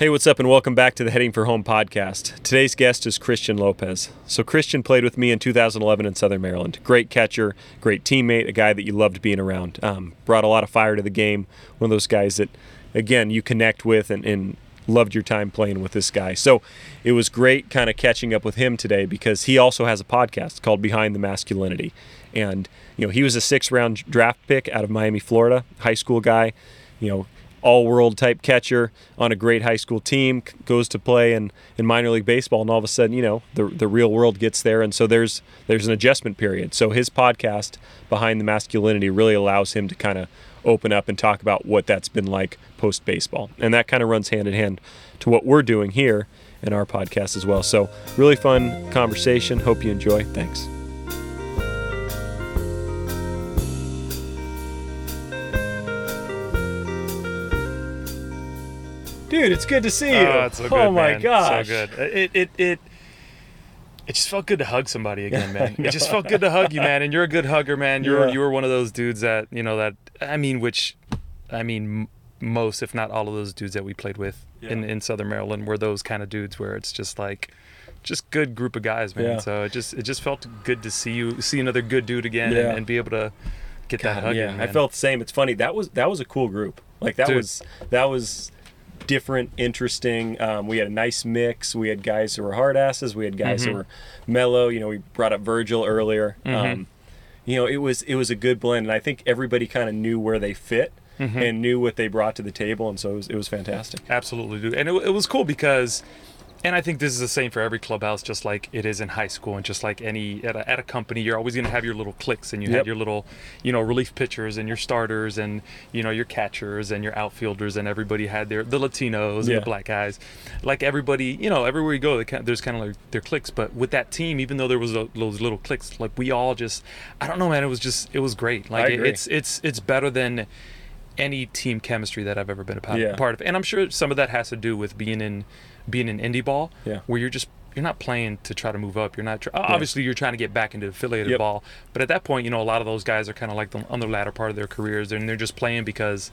Hey, what's up, and welcome back to the Heading for Home podcast. Today's guest is Christian Lopez. So, Christian played with me in 2011 in Southern Maryland. Great catcher, great teammate, a guy that you loved being around. Um, brought a lot of fire to the game. One of those guys that, again, you connect with and, and loved your time playing with this guy. So, it was great kind of catching up with him today because he also has a podcast called Behind the Masculinity. And, you know, he was a six round draft pick out of Miami, Florida, high school guy. You know, all world type catcher on a great high school team goes to play in, in minor league baseball and all of a sudden you know the, the real world gets there. And so there's there's an adjustment period. So his podcast behind the masculinity really allows him to kind of open up and talk about what that's been like post baseball and that kind of runs hand in hand to what we're doing here in our podcast as well. So really fun conversation. Hope you enjoy. Thanks dude it's good to see you Oh, it's so good, oh my man. gosh So good. Uh, it it it it just felt good to hug somebody again, man. It just felt good to hug you, man. And you're a good hugger, man. You're Yeah. you were one of those dudes that you know that I mean, which I mean, most if not all of those dudes that we played with in Yeah. in Southern Maryland were those kind of dudes where it's just like. Just good group of guys, man. Yeah. So it just it just felt good to see you see another good dude again and, and be able to get that hug. yeah, in, I felt the same. It's funny that was that was a cool group. Like that Dude. was that was different, interesting. Um, we had a nice mix. We had guys who were hard asses. We had guys who Mhm. were mellow. You know, we brought up Virgil earlier. Mhm. Um, you know, it was it was a good blend, and I think everybody kind of knew where they fit Mhm. and knew what they brought to the table, and so it was, it was fantastic. Absolutely, dude. And it, it was cool because, and I think this is the same for every clubhouse, just like it is in high school, and just like any at a, at a company, you're always gonna have your little cliques, and you Yep. had your little, you know, relief pitchers and your starters, and you know your catchers and your outfielders, and everybody had their the Latinos and Yeah. the black guys, like everybody, you know, everywhere you go, there's kind of like their cliques. But with that team, even though there was a, those little cliques, like we all just, I don't know, man, it was just it was great. Like it- it's it's it's better than any team chemistry that I've ever been a part, Yeah. part of. And I'm sure some of that has to do with being in being in indie ball, Yeah. where you're just you're not playing to try to move up. You're not tr- obviously you're trying to get back into affiliated Yep. ball, but at that point, you know, a lot of those guys are kind of like the, on the latter part of their careers, and they're just playing because.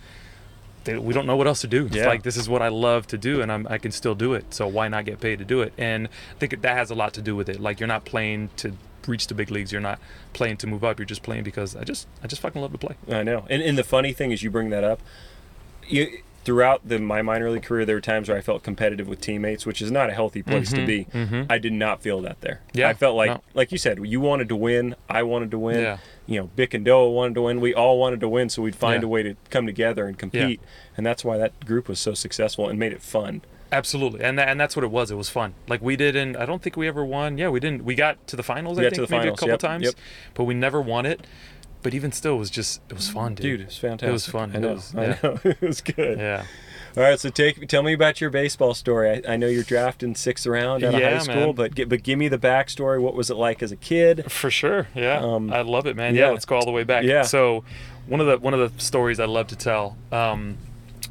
They, we don't know what else to do. It's Yeah. like this is what I love to do, and I'm, I can still do it. So why not get paid to do it? And I think that has a lot to do with it. Like you're not playing to reach the big leagues. You're not playing to move up. You're just playing because I just I just fucking love to play. I know. And, and the funny thing is, you bring that up. You, throughout the, my minor league career, there were times where I felt competitive with teammates, which is not a healthy place to Mhm, be. mhm. I did not feel that there. Yeah, I felt like, no. like you said, you wanted to win. I wanted to win. Yeah. You know, Bick and Doa wanted to win. We all wanted to win, so we'd find Yeah. a way to come together and compete. And that's why that group was so successful and made it fun. Absolutely, and that, and that's what it was. It was fun. Like we didn't. I don't think we ever won. Yeah, we didn't. We got to the finals. We I think maybe finals, a couple yep, times, yep. but we never won it. But even still, it was just it was fun, dude. Dude, it was fantastic. It was fun. I It know. was- I know. it was good. Yeah. All right, so take tell me about your baseball story. I, I know you're drafting sixth round out of Yeah, high school, man. but gi- but give me the backstory. What was it like as a kid? For sure, yeah. Um, I love it, man. yeah. Yeah. let's go all the way back. Yeah. So, one of the one of the stories I love to tell. Um,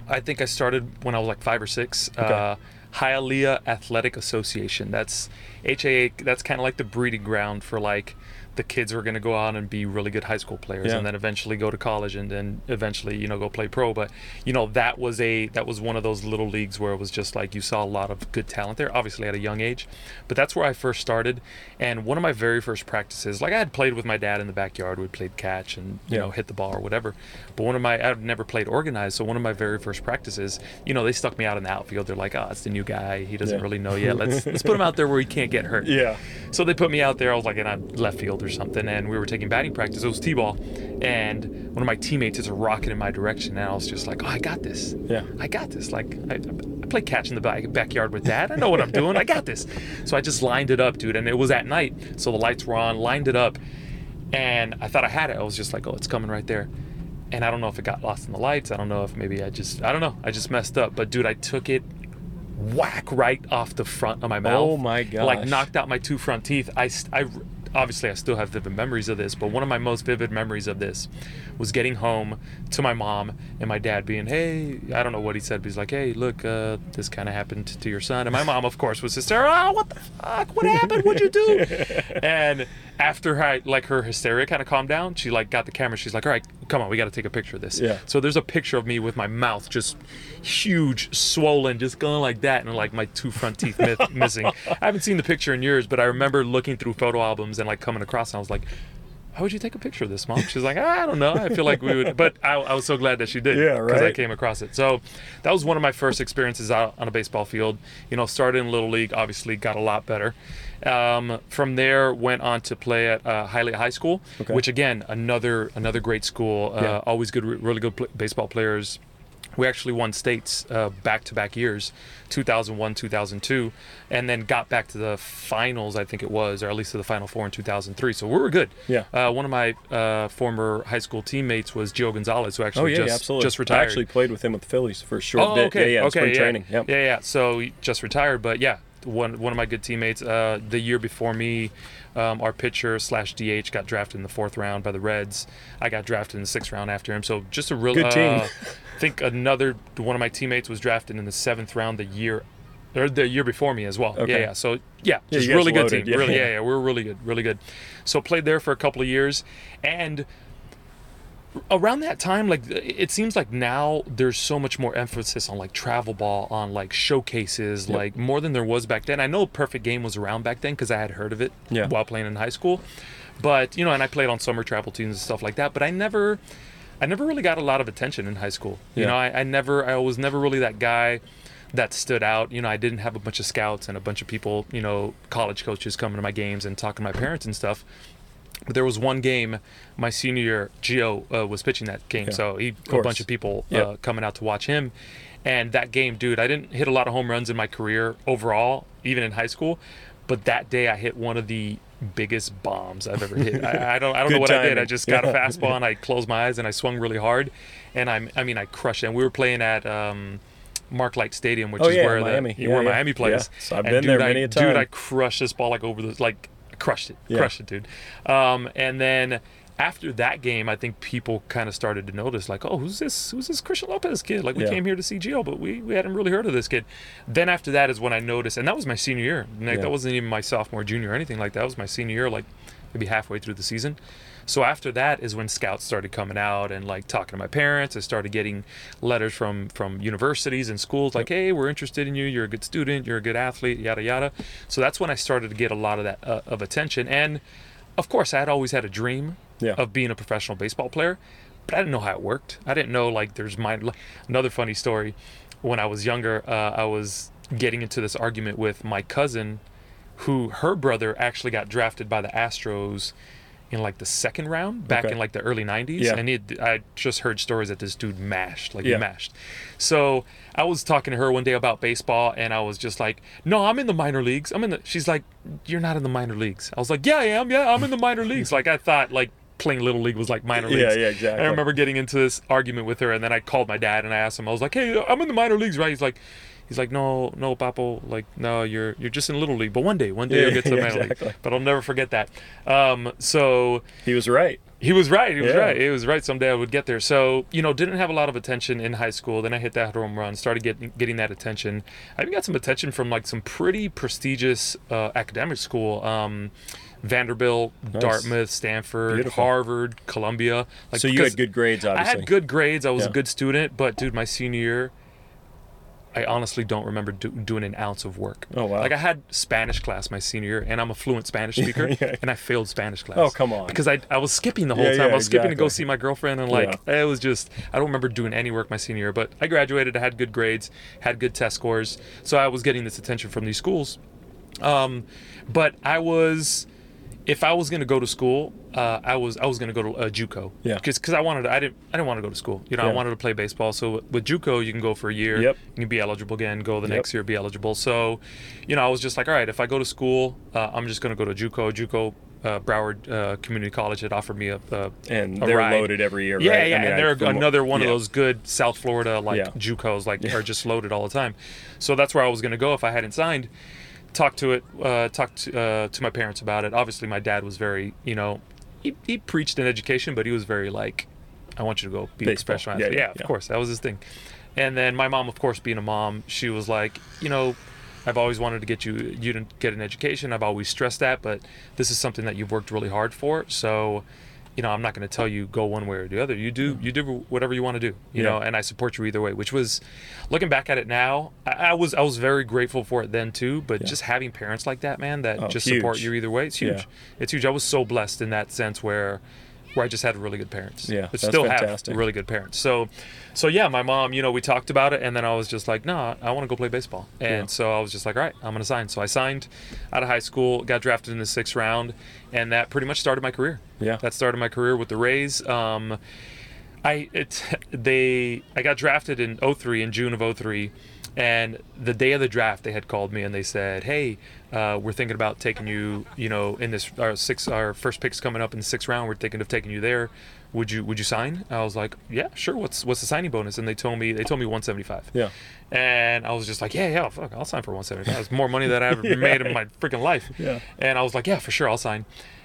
I think I started when I was like five or six. Uh, Hialeah Athletic Association. That's HAA. That's kind of like the breeding ground for like the kids were going to go out and be really good high school players Yeah. and then eventually go to college and then eventually you know go play pro but you know that was a that was one of those little leagues where it was just like you saw a lot of good talent there obviously at a young age but that's where I first started and one of my very first practices like I had played with my dad in the backyard we played catch and you Yeah. know hit the ball or whatever but one of my I've never played organized so one of my very first practices you know they stuck me out in the outfield they're like oh it's the new guy he doesn't Yeah. really know yet let's let's put him out there where he can't get hurt Yeah. so they put me out there. I was like in a left field or something, and we were taking batting practice. It was t-ball, and one of my teammates is rocking in my direction, and I was just like, "Oh, I got this. Yeah. I got this. Like I, I play catch in the back, backyard with dad. I know what I'm doing. I got this." So I just lined it up, dude, and it was at night, so the lights were on. Lined it up, and I thought I had it. I was just like, "Oh, it's coming right there." And I don't know if it got lost in the lights. I don't know if maybe I just I don't know. I just messed up. But dude, I took it whack right off the front of my mouth. Oh my god! Like knocked out my two front teeth. I, I obviously I still have vivid memories of this, but one of my most vivid memories of this was getting home to my mom and my dad being, "Hey, I don't know what he said, but he's like, "Hey, look, uh, this kind of happened to your son." And my mom, of course, was hysterical. Oh, what the fuck? What happened? What'd you do? and after I, like her hysteria kind of calmed down, she like got the camera. She's like, "All right, come on, we got to take a picture of this. Yeah. So there's a picture of me with my mouth just huge, swollen, just going like that, and like my two front teeth mi- missing. I haven't seen the picture in years, but I remember looking through photo albums and like coming across, and I was like. how would you take a picture of this, mom? She's like, I don't know. I feel like we would, but I, I was so glad that she did. Yeah, right. Because I came across it. So that was one of my first experiences out on a baseball field. You know, started in little league, obviously got a lot better. Um, from there, went on to play at uh, High School, Okay. which again, another another great school. Uh, Yeah. Always good, really good pl- baseball players. We actually won states uh, back-to-back years, 2001, 2002, and then got back to the finals. I think it was, or at least to the final four in 2003. So we were good. Yeah. Uh, one of my uh, former high school teammates was Gio Gonzalez, who actually Oh yeah, just, yeah, absolutely. just retired. I actually played with him with the Phillies for a short Oh, bit. okay, yeah, yeah, okay, spring yeah. training. Yep. Yeah, yeah. So he just retired, but yeah, one one of my good teammates. Uh, the year before me, um, our pitcher slash DH got drafted in the fourth round by the Reds. I got drafted in the sixth round after him. So just a real Good team. Uh, I think another one of my teammates was drafted in the seventh round the year. Or the year before me as well. Okay. Yeah, yeah. So yeah, Yeah, just guys really good loaded, team. yeah. Really, yeah, yeah. We're really good, really good. So played there for a couple of years, and around that time like it seems like now there's so much more emphasis on like travel ball on like showcases Yep. like more than there was back then i know perfect game was around back then because i had heard of it Yeah. while playing in high school but you know and i played on summer travel teams and stuff like that but i never i never really got a lot of attention in high school you Yeah. know I, I never i was never really that guy that stood out you know i didn't have a bunch of scouts and a bunch of people you know college coaches coming to my games and talking to my parents and stuff but there was one game my senior year, Gio uh, was pitching that game, Yeah. so he a bunch of people uh, coming out to watch him. And that game, dude, I didn't hit a lot of home runs in my career overall, even in high school. But that day, I hit one of the biggest bombs I've ever hit. I, I don't, I don't know what I did. I just got a fastball and I closed my eyes and I swung really hard, and I'm, I mean, I crushed it. And we were playing at. Um, Mark Light Stadium, which Oh, is yeah, where Miami. the Yeah, where yeah. Miami plays. Yeah. So I've And been dude, there I- many a Dude. I crushed this ball like over the like crushed it, Yeah. crushed it, dude. Um, and then after that game, I think people kind of started to notice like, oh, who's this? Who's this Christian Lopez kid? Like we Yeah. came here to see Gio, but we we hadn't really heard of this kid. Then after that is when I noticed, and that was my senior year. Like Yeah. that wasn't even my sophomore, junior, or anything like that. That was my senior year, like maybe halfway through the season. So after that is when scouts started coming out and like talking to my parents. I started getting letters from from universities and schools like, "Hey, we're interested in you. You're a good student. You're a good athlete. Yada yada." So that's when I started to get a lot of that uh, of attention. And of course, I had always had a dream Yeah. of being a professional baseball player, but I didn't know how it worked. I didn't know like there's my another funny story. When I was younger, uh, I was getting into this argument with my cousin, who her brother actually got drafted by the Astros in like the second round back Okay. in like the early 90s Yeah. and it, i just heard stories that this dude mashed like Yeah. he mashed so i was talking to her one day about baseball and i was just like no i'm in the minor leagues i'm in the she's like you're not in the minor leagues i was like yeah i am yeah i'm in the minor leagues like i thought like playing little league was like minor leagues. Yeah, yeah, exactly. i remember getting into this argument with her and then i called my dad and i asked him i was like hey i'm in the minor leagues right he's like He's like, no, no, Papo. Like, no, you're you're just in little league. But one day, one day Yeah, you'll get to the yeah, minor exactly. league. But I'll never forget that. Um, so He was right. he was right. He was Yeah. right. He was right. Someday I would get there. So you know, didn't have a lot of attention in high school. Then I hit that home run. Started getting getting that attention. I even got some attention from like some pretty prestigious uh, academic school. Um, Vanderbilt, Nice. Dartmouth, Stanford, Beautiful. Harvard, Columbia. Like, so you had good grades, I had good grades. I was Yeah. a good student, but dude, my senior year, I honestly don't remember do, doing an ounce of work. Oh, wow. Like I had Spanish class my senior year, and I'm a fluent Spanish speaker, yeah. and I failed Spanish class. Oh, come on. Because I, I was skipping the whole Yeah, time. yeah, I was skipping to go see my girlfriend, and like it was just I don't remember doing any work my senior year. But I graduated. I had good grades, had good test scores, so I was getting this attention from these schools. Um, but I was, if I was gonna go to school, uh, I was I was gonna go to uh, JUCO. Yeah. Because I wanted to, I didn't I didn't want to go to school. You know, I wanted to play baseball. So with JUCO, you can go for a year. Yep. You can be eligible again. Go the Yep. next year, be eligible. So, you know, I was just like, all right, if I go to school, uh, I'm just gonna go to JUCO. JUCO. Uh, Broward uh, Community College had offered me a, a and a they're ride. loaded every year, yeah, right? I yeah, mean, and they're another one yeah. of those good South Florida like Yeah. JUCOs, like are just loaded all the time. So that's where I was going to go if I hadn't signed. Talked to it, uh, talked to, uh, to my parents about it. Obviously, my dad was very, you know, he, he preached an education, but he was very like, I want you to go be a Baseball. professional Yeah, athlete. yeah, Yeah, of course, that was his thing. And then my mom, of course, being a mom, she was like, you know, I've always wanted to get you you to get an education. I've always stressed that, but this is something that you've worked really hard for. So, you know, I'm not going to tell you go one way or the other. You do you do whatever you want to do, you Yeah. know, and I support you either way. Which was, looking back at it now, I, I was I was very grateful for it then too. But just having parents like that, man, that Oh, just support you either way, it's huge. Yeah. It's huge. I was so blessed in that sense where, where I just had really good parents. Yeah, but that's still fantastic. have really good parents. So, so yeah, my mom, you know, we talked about it, and then I was just like, no, I want to go play baseball, and Yeah. so I was just like, all right, I'm gonna sign. So I signed out of high school, got drafted in the sixth round, and that pretty much started my career. Yeah. that started my career with the Rays. Um, I it they I got drafted in 03 in June of 03 and the day of the draft they had called me and they said hey uh, we're thinking about taking you you know in this our six our first pick's coming up in the sixth round we're thinking of taking you there would you would you sign I was like yeah sure what's what's the signing bonus and they told me they told me 175 Yeah. and I was just like, yeah, yeah, fuck, I'll sign for 175. It's more money than I ever made in my freaking life. Yeah. And I was like, yeah, for sure, I'll sign.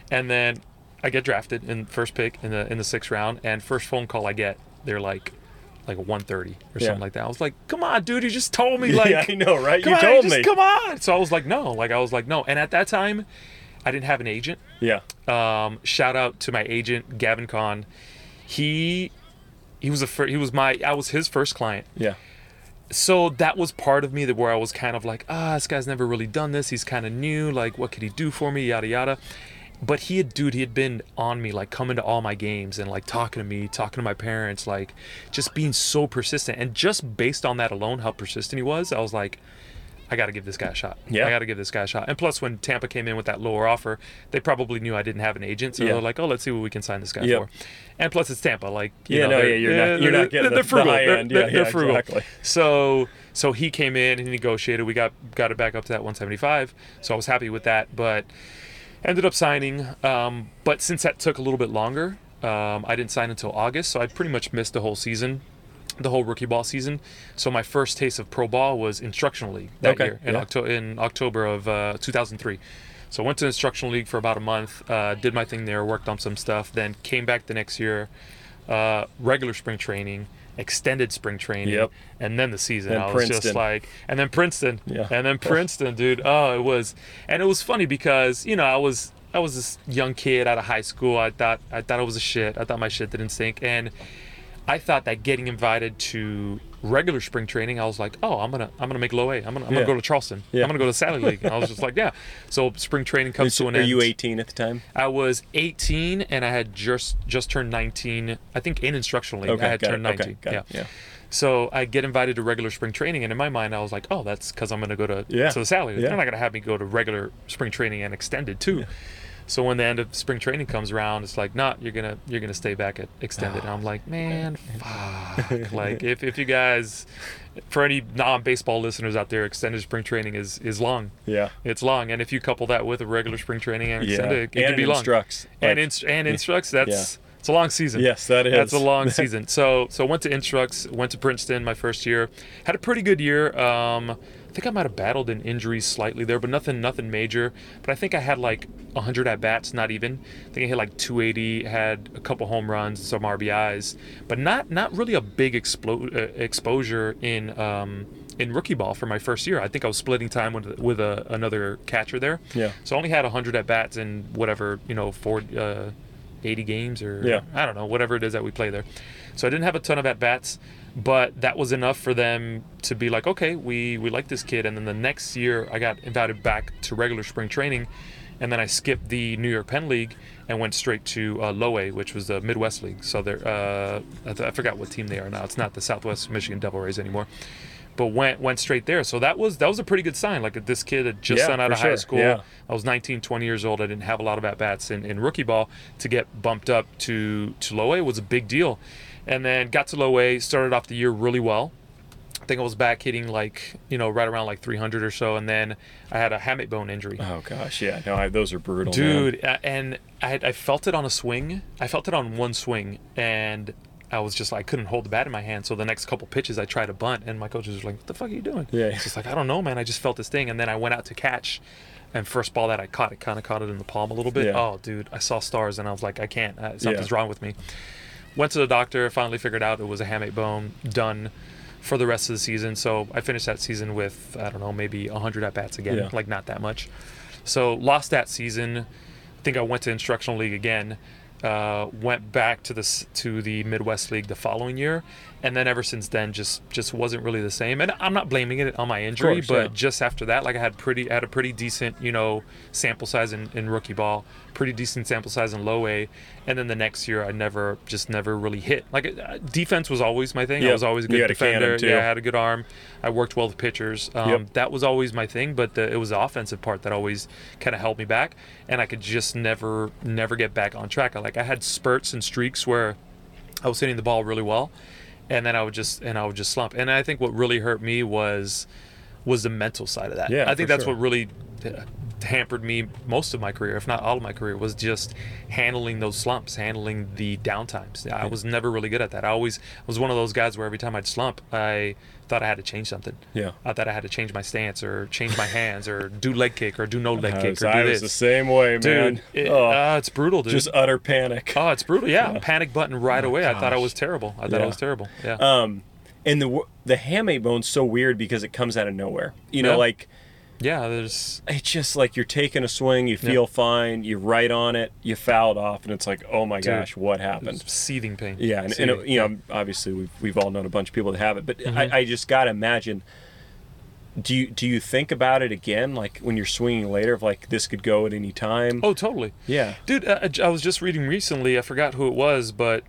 And then I get drafted in first pick in the in the sixth round, and first phone call I get, they're like, like 130 or Yeah. something like that. I was like, come on, dude, you just told me like, yeah, I know, right? You on, told just me. come on. So I was like, no, like I was like, no. And at that time, I didn't have an agent. Yeah. Um, shout out to my agent Gavin Kahn. He he was a fir- he was my I was his first client Yeah. so that was part of me that where I was kind of like, ah, this guy's never really done this. He's kind of new. Like, what could he do for me? Yada yada. But he had, dude, he had been on me, like coming to all my games and like talking to me, talking to my parents, like just being so persistent. And just based on that alone, how persistent he was, I was like, I got to give this guy a shot. Yeah. I got to give this guy a shot. And plus, when Tampa came in with that lower offer, they probably knew I didn't have an agent, so Yeah. they're like, "Oh, let's see what we can sign this guy Yep. for." And plus, it's Tampa. Like, you Yeah, know, no, yeah, you're not- you're not getting they're, the- they're the frugal. high They're- end. they're- Yeah, they're yeah, frugal. exactly. So, so he came in and he negotiated. We got got it back up to that 175. So I was happy with that, but ended up signing. Um, but since that took a little bit longer, um, I didn't sign until August. So I pretty much missed the whole season, the whole rookie ball season. So my first taste of pro ball was instructional league that Okay, year in, yeah. Octo- in October of uh, 2003. So I went to instructional league for about a month, uh, did my thing there, worked on some stuff, then came back the next year, uh, regular spring training, extended spring training, Yep. and then the season. Then I was just like, and then Princeton, Yeah. and then Princeton, dude. Oh, it was, and it was funny because you know I was I was this young kid out of high school. I thought I thought I was a shit. I thought my shit didn't sink, and I thought that getting invited to regular spring training, I was like, oh, I'm gonna I'm gonna make low A. I'm gonna I'm Yeah. gonna go to Charleston. Yeah. I'm gonna go to Sally League. And I was just like, yeah. So spring training comes to an Are end. you 18 at the time? I was 18 and I had just just turned 19. I think in instructional league Okay, I had it. turned Okay, 19. got yeah. it. Yeah. So I get invited to regular spring training, and in my mind, I was like, "Oh, that's because I'm going to go to Yeah. to the Sally. They're not going to have me go to regular spring training and extended too." So when the end of spring training comes around, it's like, "Not you're gonna you're gonna stay back at extended." and I'm like, "Man, fuck!" like if, if you guys, for any non-baseball listeners out there, extended spring training is is long. Yeah. It's long, and if you couple that with a regular spring training and Yeah. extended, it, it and can be it long. instructs. and Like- inst- and instructs. That's it's a long season. Yes, that is. That's a long season. So so went to Instructs, went to Princeton my first year. Had a pretty good year. Um, I think I might have battled an injury slightly there, but nothing nothing major. But I think I had like 100 at bats, not even. I think I hit like 280, had a couple home runs, some RBIs, but not not really a big explo- uh, exposure in um, in rookie ball for my first year. I think I was splitting time with with a, another catcher there. Yeah. So I only had 100 at bats in whatever you know four. Uh, 80 games or Yeah. I don't know, whatever it is that we play there. So I didn't have a ton of at bats, but that was enough for them to be like, okay, we we like this kid. And then the next year, I got invited back to regular spring training, and then I skipped the New York Penn League and went straight to uh, Low A, which was the Midwest League. So they're uh, I, th- I forgot what team they are now. It's not the Southwest Michigan Devil Rays anymore. But went went straight there, so that was that was a pretty good sign. Like this kid had just Yeah, out of sure. high school. Yeah. I was 19, 20 years old. I didn't have a lot of at bats in, in rookie ball. To get bumped up to to low A was a big deal, and then got to low A. Started off the year really well. I think I was back hitting like you know right around like 300 or so, and then I had a hamate bone injury. Oh gosh, yeah. No, I, those are brutal. Dude, and I, had- I felt it on a swing. I felt it on one swing, and I was just like I couldn't hold the bat in my hand. So the next couple pitches, I tried to bunt, and my coach was like, "What the fuck are you doing?" Yeah. It's just like I don't know, man. I just felt this thing, and then I went out to catch, and first ball that I caught, it kind of caught it in the palm a little bit. Yeah. Oh, dude, I saw stars, and I was like, I can't. Uh, something's wrong with me. Went to the doctor. Finally figured out it was a hamate bone. Done. For the rest of the season, so I finished that season with I don't know maybe 100 at bats again, Yeah. like not that much. So lost that season. I think I went to instructional league again. Uh, went back to the to the Midwest League the following year, and then ever since then, just just wasn't really the same. And I'm not blaming it on my injury, course, but yeah. just after that, like I had pretty I had a pretty decent you know sample size in, in rookie ball, pretty decent sample size in low A, and then the next year I never just never really hit. Like uh, defense was always my thing. I was always a good had a defender. Yeah, I had a good arm. I worked well with pitchers. Um, Yep. That was always my thing, but the, it was the offensive part that always kind of held me back, and I could just never never get back on track. I, like I had spurts and streaks where I was hitting the ball really well, and then I would just and I would just slump. And I think what really hurt me was was the mental side of that. Yeah, I think that's sure. what really hampered me most of my career, if not all of my career, was just handling those slumps, handling the downtimes. I was never really good at that. I always was one of those guys where every time I'd slump, I thought I had to change something. Yeah. I thought I had to change my stance or change my hands or do leg kick or do no leg I kick was, or do I this. was the same way, man. Dude, it, oh, uh, it's brutal, dude. just utter panic. oh, it's brutal. Yeah, panic button right Oh, away. I thought I was terrible. I thought Yeah. I was terrible. Yeah. Um, and the the hamate bone's so weird because it comes out of nowhere. You know, Yeah. like yeah, there's it's just like you're taking a swing, you feel fine, you right on it, you foul it off, and it's like, oh my Dude, gosh, what happened? seething pain. Yeah, and, and Seething. you know, obviously we've we've all known a bunch of people that have it, but Mm-hmm. I, I just gotta imagine. Do you do you think about it again, like when you're swinging later, of like this could go at any time? Oh, totally. yeah, Dude, uh, I was just reading recently. I forgot who it was, but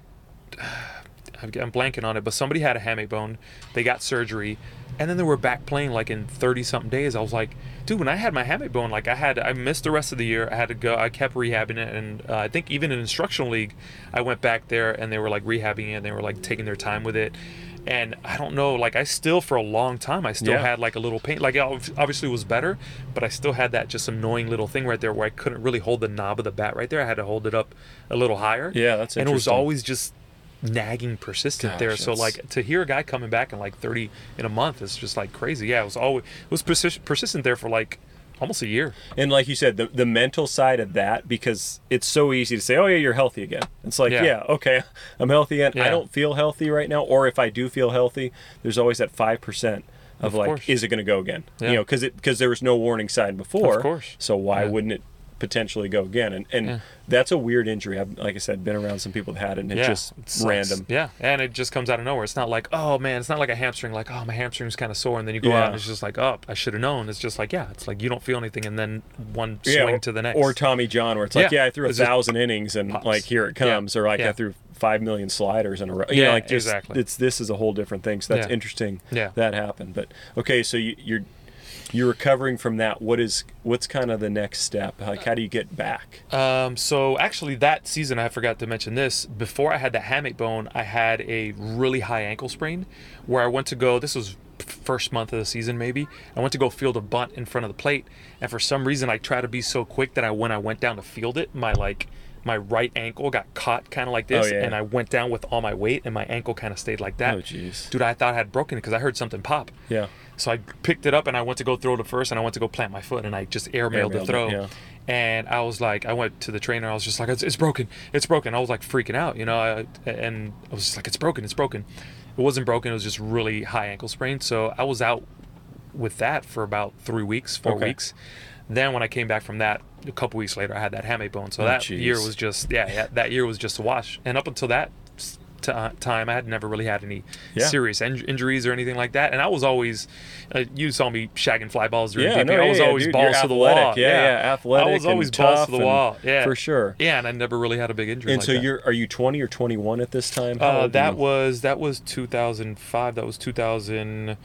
I'm blanking on it. But somebody had a hamate bone. They got surgery, and then they were back playing like in 30 something days. I was like, dude, when I had my hamate bone, like I had, I missed the rest of the year. I had to go. I kept rehabbing it, and uh, I think even in instructional league, I went back there and they were like rehabbing it. and They were like taking their time with it. And I don't know, like I still for a long time, I still Yeah. had like a little pain. Like it obviously was better, but I still had that just annoying little thing right there where I couldn't really hold the knob of the bat right there. I had to hold it up a little higher. Yeah, that's it. and it was always just nagging persistent Gosh, there. So like to hear a guy coming back in like 30 in a month is just like crazy. Yeah, it was always it was persis- persistent there for like almost a year. and like you said, the the mental side of that because it's so easy to say, oh yeah, you're healthy again. It's like, Yeah. yeah, okay, I'm healthy again. I don't feel healthy right now, or if I do feel healthy, there's always that five percent. Of, Of like, course. is it going to go again? Yeah. You know, because it because there was no warning sign before. Of course. So why Yeah. wouldn't it potentially go again? And and Yeah. that's a weird injury. I've like I said, been around some people that had it, and it's yeah, just it random. Yeah, and it just comes out of nowhere. It's not like, oh man, it's not like a hamstring. Like, oh my hamstring's kind of sore, and then you go Yeah. out and it's just like, oh, I should have known. It's just like, yeah, it's like you don't feel anything, and then one swing or- to the next. Or Tommy John, where it's like, Yeah, I threw a thousand innings and pops. like here it comes, or like I threw five million sliders in a row. You know, Yeah, like just exactly. it's this is a whole different thing. So that's interesting. Yeah. that happened. But okay, so you, you're you're recovering from that. What is what's kind of the next step? Like how do you get back? Um, so actually, that season I forgot to mention this. Before I had that hamate bone, I had a really high ankle sprain, where I went to go. This was first month of the season, maybe. I went to go field a bunt in front of the plate, and for some reason, I tried to be so quick that I when I went down to field it, my like my right ankle got caught kind of like this, Oh, yeah. and I went down with all my weight, and my ankle kind of stayed like that. Oh, jeez. Dude, I thought I had broken it because I heard something pop. Yeah. So I picked it up and I went to go throw the first and I went to go plant my foot and I just airmailed Airmailed the it, throw. yeah. And I was like, I went to the trainer. I was just like, it's, it's broken, it's broken. I was like freaking out, you know. I, and I was just like, it's broken, it's broken. It wasn't broken. It was just really high ankle sprain. So I was out with that for about three weeks, four Okay. weeks. Then when I came back from that, a couple weeks later, I had that hamate bone. So Oh, that jeez. year was just yeah, yeah, that year was just a wash. And up until that time, I had never really had any Yeah. serious in- injuries or anything like that. And I was always, uh, you saw me shagging fly balls during Yeah, no, I was yeah, always dude, balls to the wall. Yeah, yeah, athletic I was always and balls to the wall. Yeah, for sure. Yeah, and I never really had a big injury. And like so that. you're are you 20 or 21 at this time? Uh, that was that was 2005. That was 2000.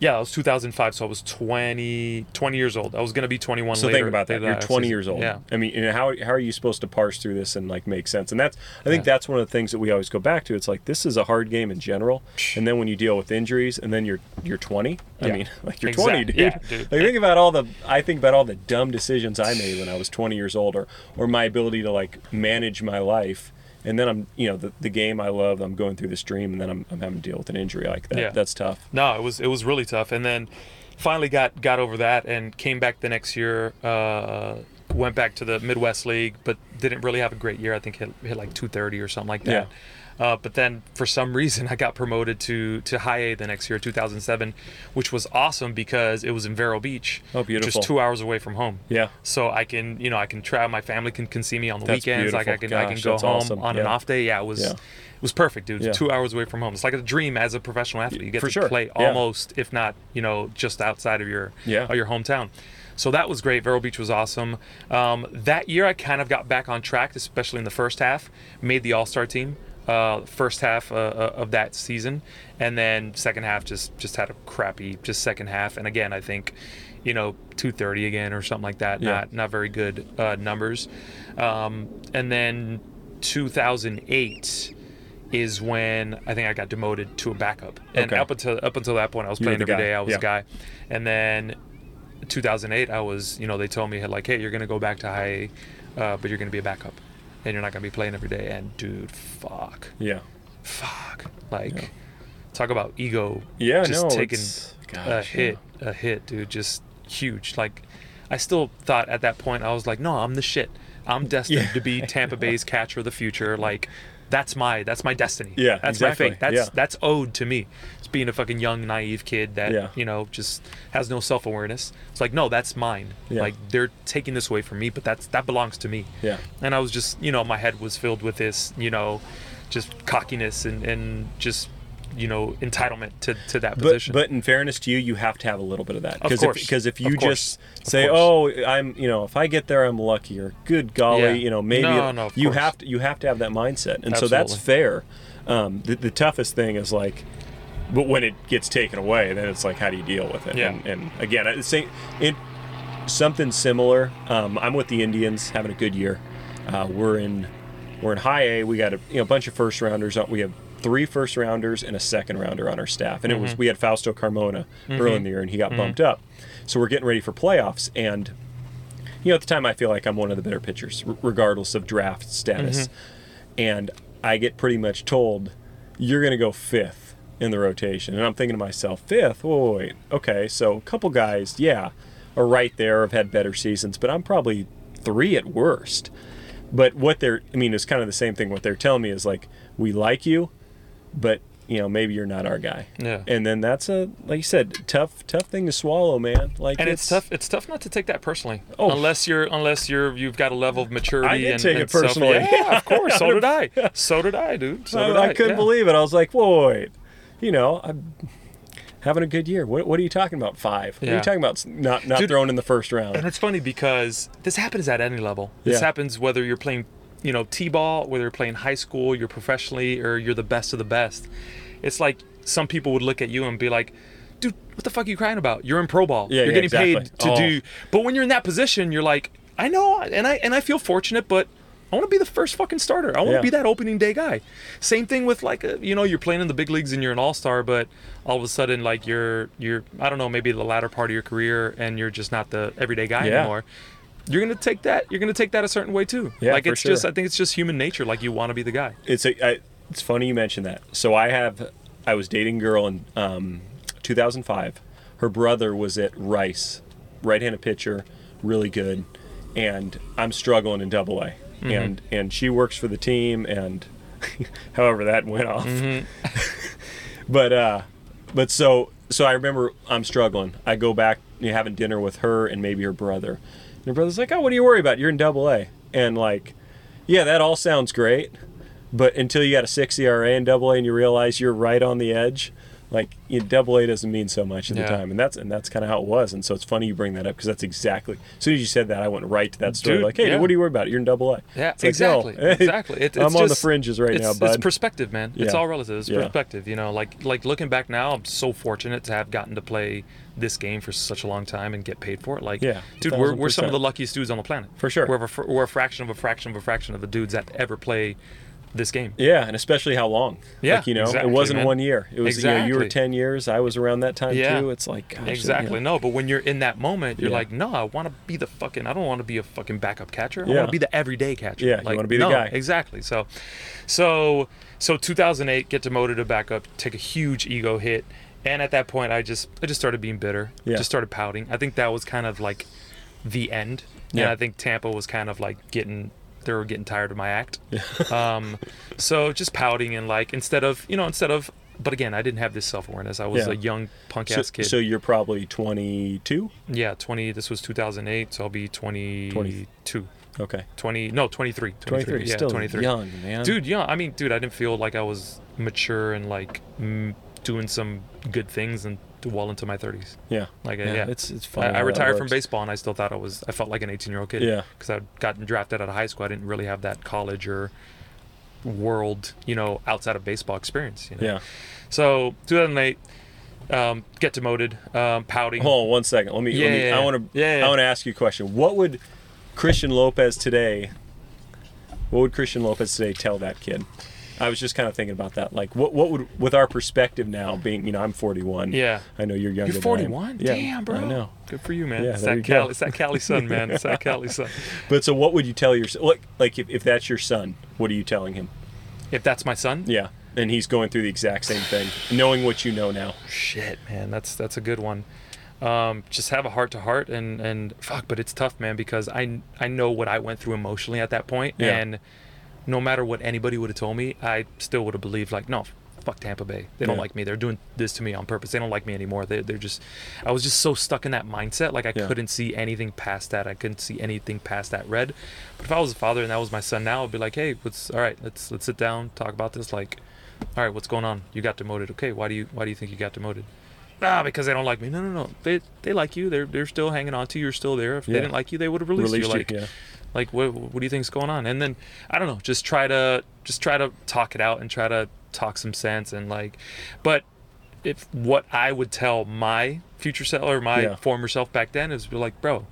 Yeah, it was 2005. So I was 20, 20 years old. I was gonna be 21 So later. think about that. You're 20 season. years old. Yeah. I mean, you know, how how are you supposed to parse through this and like make sense? And that's I think Yeah. that's one of the things that we always go back to. It's like this is a hard game in general, and then when you deal with injuries, and then you're you're 20. Yeah. I mean, like you're Exact- 20, dude. yeah, dude. Like think about all the I think about all the dumb decisions I made when I was 20 years old, or or my ability to like manage my life. And then I'm, you know, the, the game I love. I'm going through this dream, and then I'm, I'm having to deal with an injury like that. Yeah. That's tough. No, it was it was really tough, and then finally got got over that and came back the next year uh, went back to the Midwest League, but didn't really have a great year. I think hit, hit like 230 or something like that. Uh, but then for some reason I got promoted to to high A the next year, 2007, which was awesome because it was in Vero Beach, Oh, beautiful. just two hours away from home. Yeah. So I can, you know, I can travel. My family can, can see me on the That's weekends. Like I can, beautiful. I can go home awesome. on an off day. Yeah, it was, Yeah. it was perfect, dude. Yeah. Two hours away from home. It's like a dream as a professional athlete. You get For to sure. play Yeah. almost, if not, you know, just outside of your, Yeah. of your hometown. So that was great. Vero Beach was awesome. Um, that year, I kind of got back on track, especially in the first half. Made the All Star team. Uh, first half uh, uh, of that season, and then second half just just had a crappy just second half. And again, I think, you know, 230 again or something like that. Yeah. Not not very good uh, numbers. Um, and then 2008 is when I think I got demoted to a backup. And Okay. up until up until that point, I was You playing every guy. day. I was Yeah. a guy. And then 2008, I was, you know, they told me like, hey, you're gonna go back to high, A, uh, but you're gonna be a backup, and you're not gonna be playing every day. And dude, fuck, Yeah. fuck, like, Yeah. talk about ego. Yeah, just no, taking it's- a gosh, hit, a hit, dude, just huge. Like, I still thought at that point I was like, no, I'm the shit. I'm destined Yeah. to be Tampa Bay's catcher of the future. Like, that's my that's my destiny. Yeah, that's exactly. my fate. That's Yeah. that's owed to me. Being a fucking young, naive kid that Yeah. you know just has no self awareness. It's like, no, that's mine. Yeah. Like they're taking this away from me, but that's that belongs to me. Yeah. And I was just, you know, my head was filled with this, you know, just cockiness and and just you know entitlement to to that position. but in fairness to you, you have to have a little bit of that. Because if, 'cause if you just say, "Oh, I'm," you know, if I get there, I'm lucky, or "Good golly," Yeah. you know, maybe No, no, you course. have to you have to have that mindset, and so that's fair. Um, the, the toughest thing is like, but when it gets taken away, then it's like, how do you deal with it? Yeah. And, and again, I say, it something similar. Um, I'm with the Indians, having a good year. Uh, we're in we're in high A. We got a you know bunch of first rounders. We have three first rounders and a second rounder on our staff, and it was we had Fausto Carmona early in the year, and he got bumped up. So we're getting ready for playoffs, and you know at the time I feel like I'm one of the better pitchers, r- regardless of draft status, and I get pretty much told you're going to go fifth in the rotation, and I'm thinking to myself, fifth? Whoa, wait, okay, so a couple guys, yeah, are right there, have had better seasons, but I'm probably three at worst. But what they're, I mean, it's kind of the same thing. What they're telling me is like, we like you, but you know, maybe you're not our guy. Yeah. And then that's a, like you said, tough, tough thing to swallow, man. Like, and it's, tough. It's tough not to take that personally, Oh. unless you're unless you're you've got a level of maturity. I did and, take and it personally. Self, yeah, of course. So did I. So did I, dude. So I, I I. couldn't yeah. believe it. I was like, whoa, wait, you know, I'm having a good year. What, what are you talking about? Five? What are you talking about? Not not Dude, thrown in the first round. And it's funny because this happens at any level. This Yeah. happens whether you're playing, you know, t-ball, whether you're playing high school, you're professionally, or you're the best of the best. It's like some people would look at you and be like, "Dude, what the fuck are you crying about? You're in pro ball. Yeah, you're yeah, getting exactly. paid to Oh. do." But when you're in that position, you're like, "I know, and I and I feel fortunate, but." I want to be the first fucking starter. I want Yeah. to be that opening day guy. Same thing with like, a, you know, you're playing in the big leagues and you're an all star, but all of a sudden, like you're, you're, I don't know, maybe the latter part of your career, and you're just not the everyday guy Yeah. anymore you're gonna take that you're gonna take that a certain way too Yeah, like it's just i think it's just human nature like you want to be the guy it's a, I, it's funny you mentioned that. So I have I was dating a girl in um, 2005. Her brother was at Rice, right-handed pitcher, really good, and I'm struggling in Double A. And and she works for the team, and however that went off. but uh, but so so I remember I'm struggling. I go back you know, having dinner with her and maybe her brother. And her brother's like, "Oh, what do you worry about? You're in Double A." And like, yeah, that all sounds great, but until you got a six ERA in Double A and you realize you're right on the edge, like you Double A doesn't mean so much at Yeah. the time, and that's and that's kind of how it was. And so it's funny you bring that up because that's exactly. As soon as you said that, I went right to that story. Dude, like, hey, yeah. what do you worry about? You're in Double A. yeah It's like, no, exactly exactly It- I'm it's on the fringes right now, it's perspective man it's all relative it's Yeah. perspective you know like like looking back now i'm so fortunate to have gotten to play this game for such a long time and get paid for it like Yeah, dude we're, we're some of the luckiest dudes on the planet For sure. we're a, we're a fraction of a fraction of a fraction of the dudes that ever play this game Yeah, and especially how long. Yeah, like, you know, exactly, it wasn't man. one year. It was you know, you were ten years. I was around that time Yeah. too. It's like gosh, Exactly. No, but when you're in that moment, you're Yeah. like, no, I want to be the fucking. I don't want to be a fucking backup catcher. I Yeah. want to be the everyday catcher. Yeah, you wanna be the no, guy. Exactly. So, so, so 2008, get demoted to backup, take a huge ego hit, and at that point, I just, I just started being bitter. Yeah. Just started pouting. I think that was kind of like the end. Yeah. And I think Tampa was kind of like getting they were getting tired of my act. um, so just pouting and like instead of you know instead of but again I didn't have this self awareness. I was Yeah. a young punk So, ass kid. so you're probably 22. yeah, 20. This was 2008, so I'll be 22. Okay. 20 no 23 23. yeah Still 23 young, man. dude yeah i mean dude i didn't feel like i was mature and like mm, doing some good things and well into my 30s Yeah. like uh, Yeah. yeah, It's it's I. I retired from baseball and i still thought i was i felt like an 18 year old kid Yeah. because i'd gotten drafted out of high school i didn't really have that college or world you know outside of baseball experience you know? Yeah. so 2008 um, get demoted um, pouting Hold on one second. Let me. let me Yeah, I want to. yeah, yeah. I want to ask you a question. What would Christian Lopez today? What would Christian Lopez today tell that kid? I was just kind of thinking about that. Like, what what would with our perspective now, being you know, I'm 41. yeah I know you're younger. You're than I am. 41? Yeah, Damn, bro. I know. Good for you, man. Yeah, it's, that you go. Cali, it's that Cali sun, man. It's that Cali sun. But so, what would you tell your like like if, if that's your son? What are you telling him? If that's my son, Yeah, and he's going through the exact same thing, knowing what you know now. shit, man, that's that's a good one. Um, just have a heart to heart and and fuck, but it's tough, man, because I I know what I went through emotionally at that point, Yeah. and no matter what anybody would have told me, I still would have believed like, no, fuck Tampa Bay, they don't Yeah. like me, they're doing this to me on purpose, they don't like me anymore. They they're just, I was just so stuck in that mindset, like I Yeah. couldn't see anything past that, I couldn't see anything past that red. But if I was a father and that was my son now, I'd be like, hey, what's all right? Let's let's sit down, talk about this, like. All right, what's going on? You got demoted. Okay, why do you why do you think you got demoted? Ah, because they don't like me. No, no, no. They they like you. They're they're still hanging on to you. You're still there. If Yeah. they didn't like you, they would have released, Released you. you, Like yeah. Like what what do you think's going on? And then I don't know. Just try to just try to talk it out and try to talk some sense and like, but if what I would tell my future self or my Yeah. former self back then is be like, bro,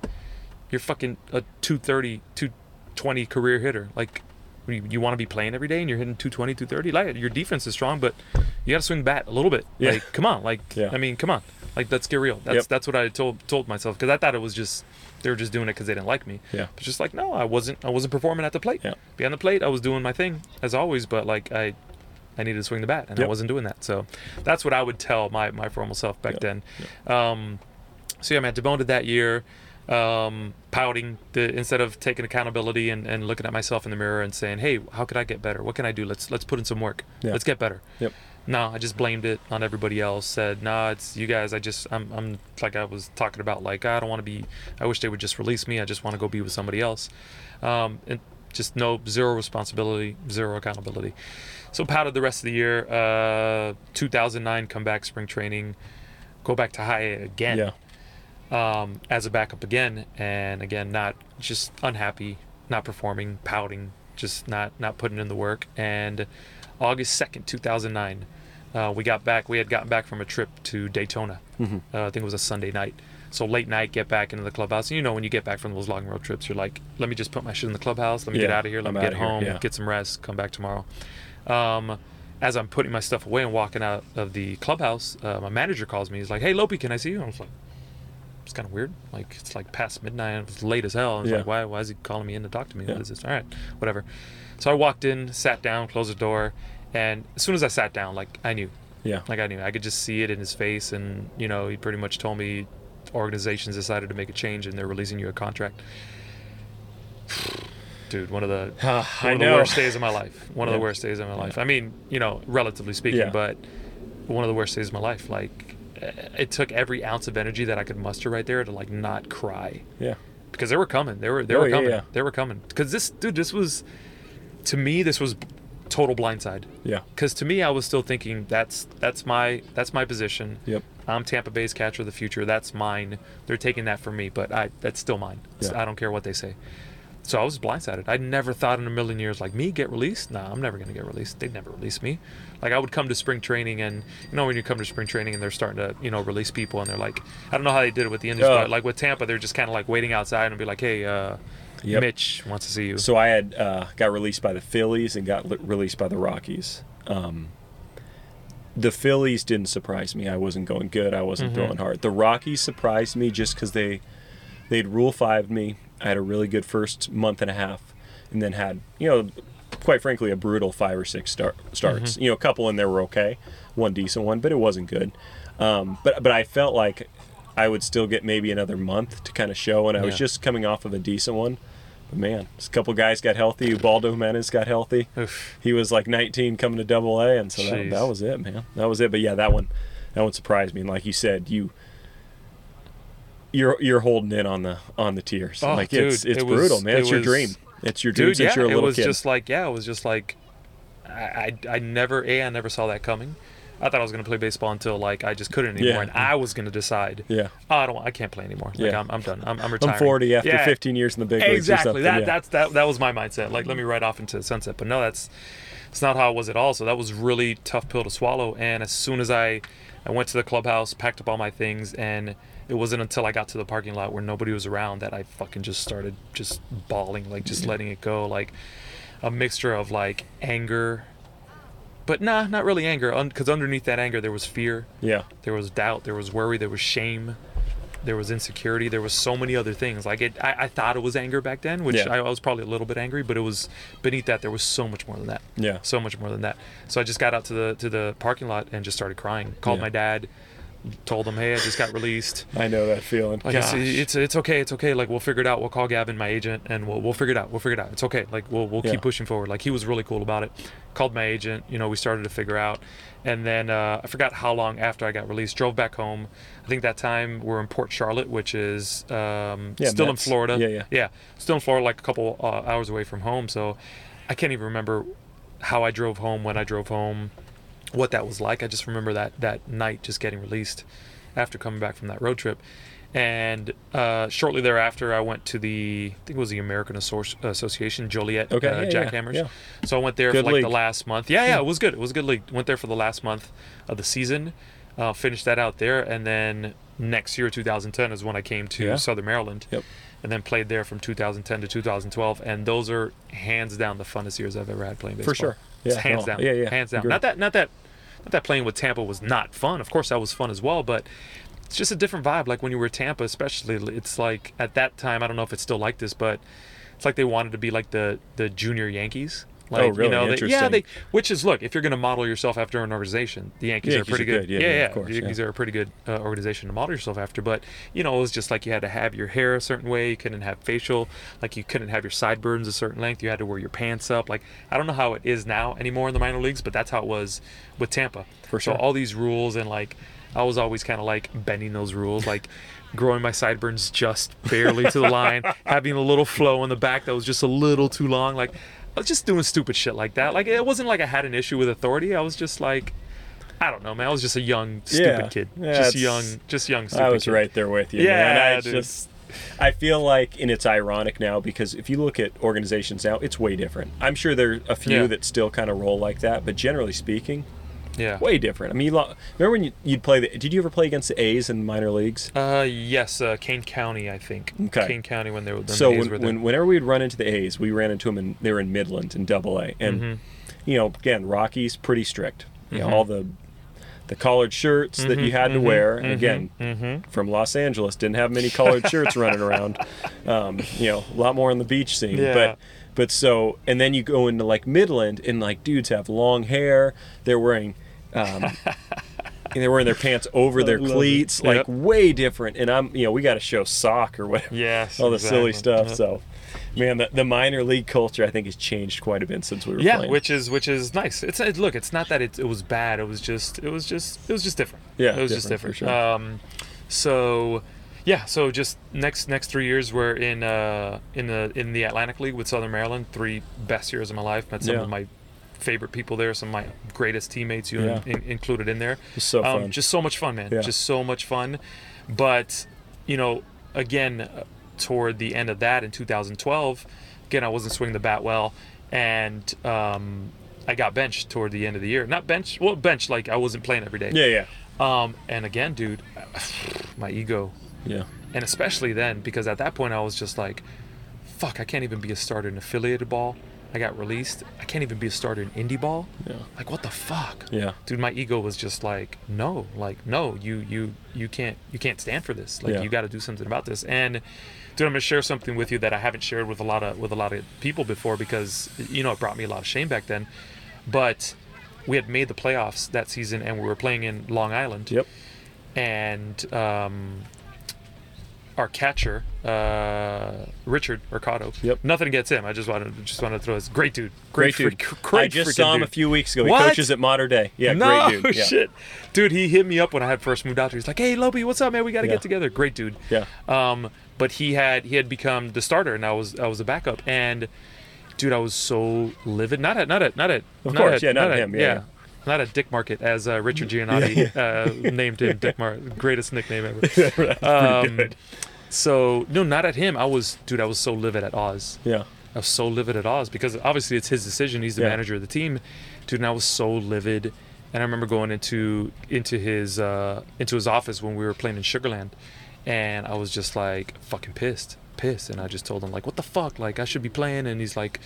you're fucking a 230, 220 career hitter. Like, you, you want to be playing every day and you're hitting 220, 230. Like, your defense is strong, but you got to swing bat a little bit. Yeah. Like, come on. Like, Yeah. I mean, come on. Like, let's get real. That's Yep. that's what I told told myself because I thought it was just they were just doing it because they didn't like me. Yeah. But just like, no, I wasn't. I wasn't performing at the plate. Yeah. Behind the plate, I was doing my thing as always, but like I. I needed to swing the bat, and I wasn't doing that. So, that's what I would tell my, my formal self back Yep. then. Um, so yeah, man, demoted that year, um, pouting the, instead of taking accountability and, and looking at myself in the mirror and saying, "Hey, how could I get better? What can I do? Let's let's put in some work. Yeah. Let's get better." Yep. No, I just blamed it on everybody else. Said, "Nah, it's you guys. I just I'm I'm like I was talking about like I don't want to be. I wish they would just release me. I just want to go be with somebody else." Um, and just no zero responsibility, zero accountability. So pouted the rest of the year. Uh, 2009 comeback spring training, go back to high again Yeah. Um, as a backup again, and again not just unhappy, not performing, pouting, just not not putting in the work. And August second, two thousand nine, uh, we got back. We had gotten back from a trip to Daytona. Mhm. Uh, I think it was a Sunday night. So late night, get back into the clubhouse. And you know, when you get back from those long road trips, you're like, let me just put my shit in the clubhouse. Let me get out of here. Let I'm me get home. yeah. Get some rest. Come back tomorrow. Um, as I'm putting my stuff away and walking out of the clubhouse, uh, my manager calls me. He's like, "Hey, Lopi, can I see you?" I was like, "It's kind of weird. Like it's like past midnight. It was late as hell." I was Yeah. like, "Why? Why is he calling me in to talk to me? Yeah. What is this? All right, whatever." So I walked in, sat down, closed the door, and as soon as I sat down, like I knew, Yeah. like I knew, I could just see it in his face, and you know, he pretty much told me organizations decided to make a change and they're releasing you a contract. Dude, one of the Ah, one I of know. the worst days of my life. One of the worst days of my life. I mean, you know, relatively speaking, Yeah. but one of the worst days of my life. Like, Uh, it took every ounce of energy that I could muster right there to like not cry Yeah. because they were coming. They were they Oh, were coming. yeah. They were coming. Because this dude, this was to me, this was total blindside. Yeah. Because to me, I was still thinking that's that's my that's my position. Yep. I'm Tampa Bay's catcher of the future. That's mine. They're taking that from me, but I that's still mine. Yeah. I don't care what they say. So I was blindsided. I never thought in a million years like me get released. Nah, I'm never gonna get released. They'd never release me. Like I would come to spring training, and you know when you come to spring training and they're starting to you know release people, and they're like, I don't know how they did it with the Indians, Yeah. but like with Tampa, they're just kind of like waiting outside and be like, Hey, uh, Yep. Mitch wants to see you. So I had uh, got released by the Phillies and got li- released by the Rockies. Um, the Phillies didn't surprise me. I wasn't going good. I wasn't Mhm. throwing hard. The Rockies surprised me just because they they'd rule five me. I had a really good first month and a half, and then had you know, quite frankly, a brutal five or six start, starts. You know, a couple in there were okay, one decent one, but it wasn't good. Um, but but I felt like I would still get maybe another month to kind of show, and I was just coming off of a decent one. But man, a couple guys got healthy. Ubaldo Jimenez got healthy. Oof. He was like 19 coming to Double A, and so that, that was it, man. That was it. But yeah, that one, that one surprised me. And like you said, you. You're you're holding in on the on the tears. Oh, like it's dude, it's it was- brutal, man. it It's your was- dream. It's your dream dude since yeah you're a it was kid. just like yeah it was just like I, I i never a i never saw that coming i thought i was going to play baseball until like i just couldn't anymore Yeah. and i was going to decide yeah. oh, i don't i can't play anymore like Yeah. I'm, I'm done i'm, I'm retiring I'm 40 after Yeah, 15 years in the big leagues exactly that yeah. that's that that was my mindset like let me ride off into the sunset but no that's it's not how it was at all so that was really tough pill to swallow and as soon as i i went to the clubhouse packed up all my things and it wasn't until I got to the parking lot where nobody was around that I fucking just started just bawling, like just letting it go, like a mixture of like anger, but nah, not really anger, because underneath that anger there was fear, yeah. there was doubt, there was worry, there was shame, there was insecurity, there was so many other things. Like it, I, I thought it was anger back then, which Yeah. I, I was probably a little bit angry, but it was beneath that there was so much more than that Yeah. so much more than that. So I just got out to the to the parking lot and just started crying. Called Yeah. my dad, told him, "Hey, I just got released." I know that feeling. Like it's, it's it's okay, it's okay. Like we'll figure it out. We'll call Gavin, my agent, and we'll we'll figure it out. We'll figure it out. It's okay. Like we'll we'll Yeah. keep pushing forward. Like he was really cool about it. Called my agent. You know, we started to figure out, and then uh, I forgot how long after I got released. Drove back home. I think that time we're in Port Charlotte, which is um, Yeah, still Mets. in Florida. Yeah, yeah. yeah, still in Florida, like a couple uh, hours away from home. So I can't even remember how I drove home, when I drove home, what that was like. I just remember that that night just getting released after coming back from that road trip. And uh, shortly thereafter, I went to the I think it was the American Associ- Association Joliet Okay, uh, yeah, Jackhammers. yeah, So I went there Good for like the last month. Yeah, yeah, it was good. It was a good league. Went there for the last month of the season. Uh, finished that out there, and then next year, 2010, is when I came to Yeah. Southern Maryland Yep. and then played there from 2010 to 2012 and those are hands down the funnest years i've ever had playing baseball For sure. Yeah, hands no, down. yeah, yeah, hands down. not that not that not that playing with tampa was not fun. Of course that was fun as well but it's just a different vibe like when you were tampa especially. It's like at that time i don't know if it's still like this but it's like they wanted to be like the the junior yankees like Oh, really? you know they, yeah they which is look if you're going to model yourself after an organization the yankees, Yankees are pretty are good, good. Yeah, yeah, yeah, yeah, of course, the yankees yeah. are a pretty good uh, organization to model yourself after but you know it was just like you had to have your hair a certain way you couldn't have facial like you couldn't have your sideburns a certain length you had to wear your pants up like i don't know how it is now anymore in the minor leagues but that's how it was with tampa For sure. so all these rules and like i was always kind of like bending those rules like growing my sideburns just barely to the line having a little flow in the back that was just a little too long like i was just doing stupid shit like that like it wasn't like i had an issue with authority i was just like I don't know, man. I was just a young, stupid Yeah. kid. Yeah, just young, just young, stupid I was kid. right there with you. Yeah, man. I dude. just I feel like and it's ironic now because if you look at organizations now, it's way different. I'm sure there are a few Yeah. that still kind of roll like that, but generally speaking, Yeah. way different. I mean, you lo- remember when you, you'd play the did you ever play against the A's in minor leagues? Uh, yes, uh, Kane County, I think. Okay. Kane County when they were. When so the A's when, were there. when whenever we'd run into the A's, we ran into them and they were in Midland in Double A, and Mm-hmm. you know, again, Rockies pretty strict. You know, all the the collared shirts that you had to mhm, wear, and again, mm-hmm. from Los Angeles, didn't have many collared shirts running around. Um, you know, a lot more on the beach scene, Yeah. but. But so, and then you go into like Midland, and like dudes have long hair. They're wearing, um, and they're wearing their pants over their cleats, like way different. And I'm, you know, we got to show sock or whatever Yes. all the silly stuff. Yeah. So, man, the, the minor league culture I think has changed quite a bit since we were Yeah, playing. which is which is nice. It's it, look, it's not that it, it was bad. It was just it was just it was just different. Yeah, it was just different, different. sure. Um, so yeah, so just next next three years we're in uh in the in the Atlantic League with Southern Maryland. Three best years of my life. Met some Yeah. of my favorite people there. Some of my greatest teammates, you Yeah. in, included in there. It's so Um, fun. just so much fun, man. Yeah. Just so much fun. But you know, again, uh, toward the end of that in 2012, again I wasn't swinging the bat well, and um, I got benched toward the end of the year. Not bench, well, bench like I wasn't playing every day. yeah, yeah, Um, and again, dude, my ego, yeah, and especially then because at that point I was just like, fuck, I can't even be a starter in affiliated ball. I got released. I can't even be a starter in indie ball. yeah, Like what the fuck? yeah. dude my ego was just like no like no you you you can't you can't stand for this like Yeah. you got to do something about this and dude i'm gonna share something with you that i haven't shared with a lot of with a lot of people before because you know it brought me a lot of shame back then but we had made the playoffs that season and we were playing in long island Yep. and um our catcher, uh, Richard Mercado. Yep. Nothing against him. I just wanted just wanted to throw this great dude. Great, dude. freak- great I just saw him dude. a few weeks ago. He What? coaches at Modern Day. Yeah, no great dude. Yeah. shit, dude. He hit me up when I had first moved out here. He's like, "Hey, Lopi, what's up, man? We got to Yeah. get together." Great dude. Yeah. Um, but he had he had become the starter, and I was I was the backup. And dude, I was so livid. Not at not at not at. Of not course, at, yeah, not at him, yeah, yeah. Not a Dick Market, as uh, Richard Giannotti uh, named him Dick Market. Greatest nickname ever. Um, good. So no, not at him. I was, dude. I was so livid at Oz. Yeah. I was so livid at Oz because obviously it's his decision. He's the Yeah. manager of the team, dude. And I was so livid. And I remember going into into his uh, into his office when we were playing in Sugar Land, and I was just like fucking pissed, pissed. And I just told him like, "What the fuck? Like I should be playing." And he's like,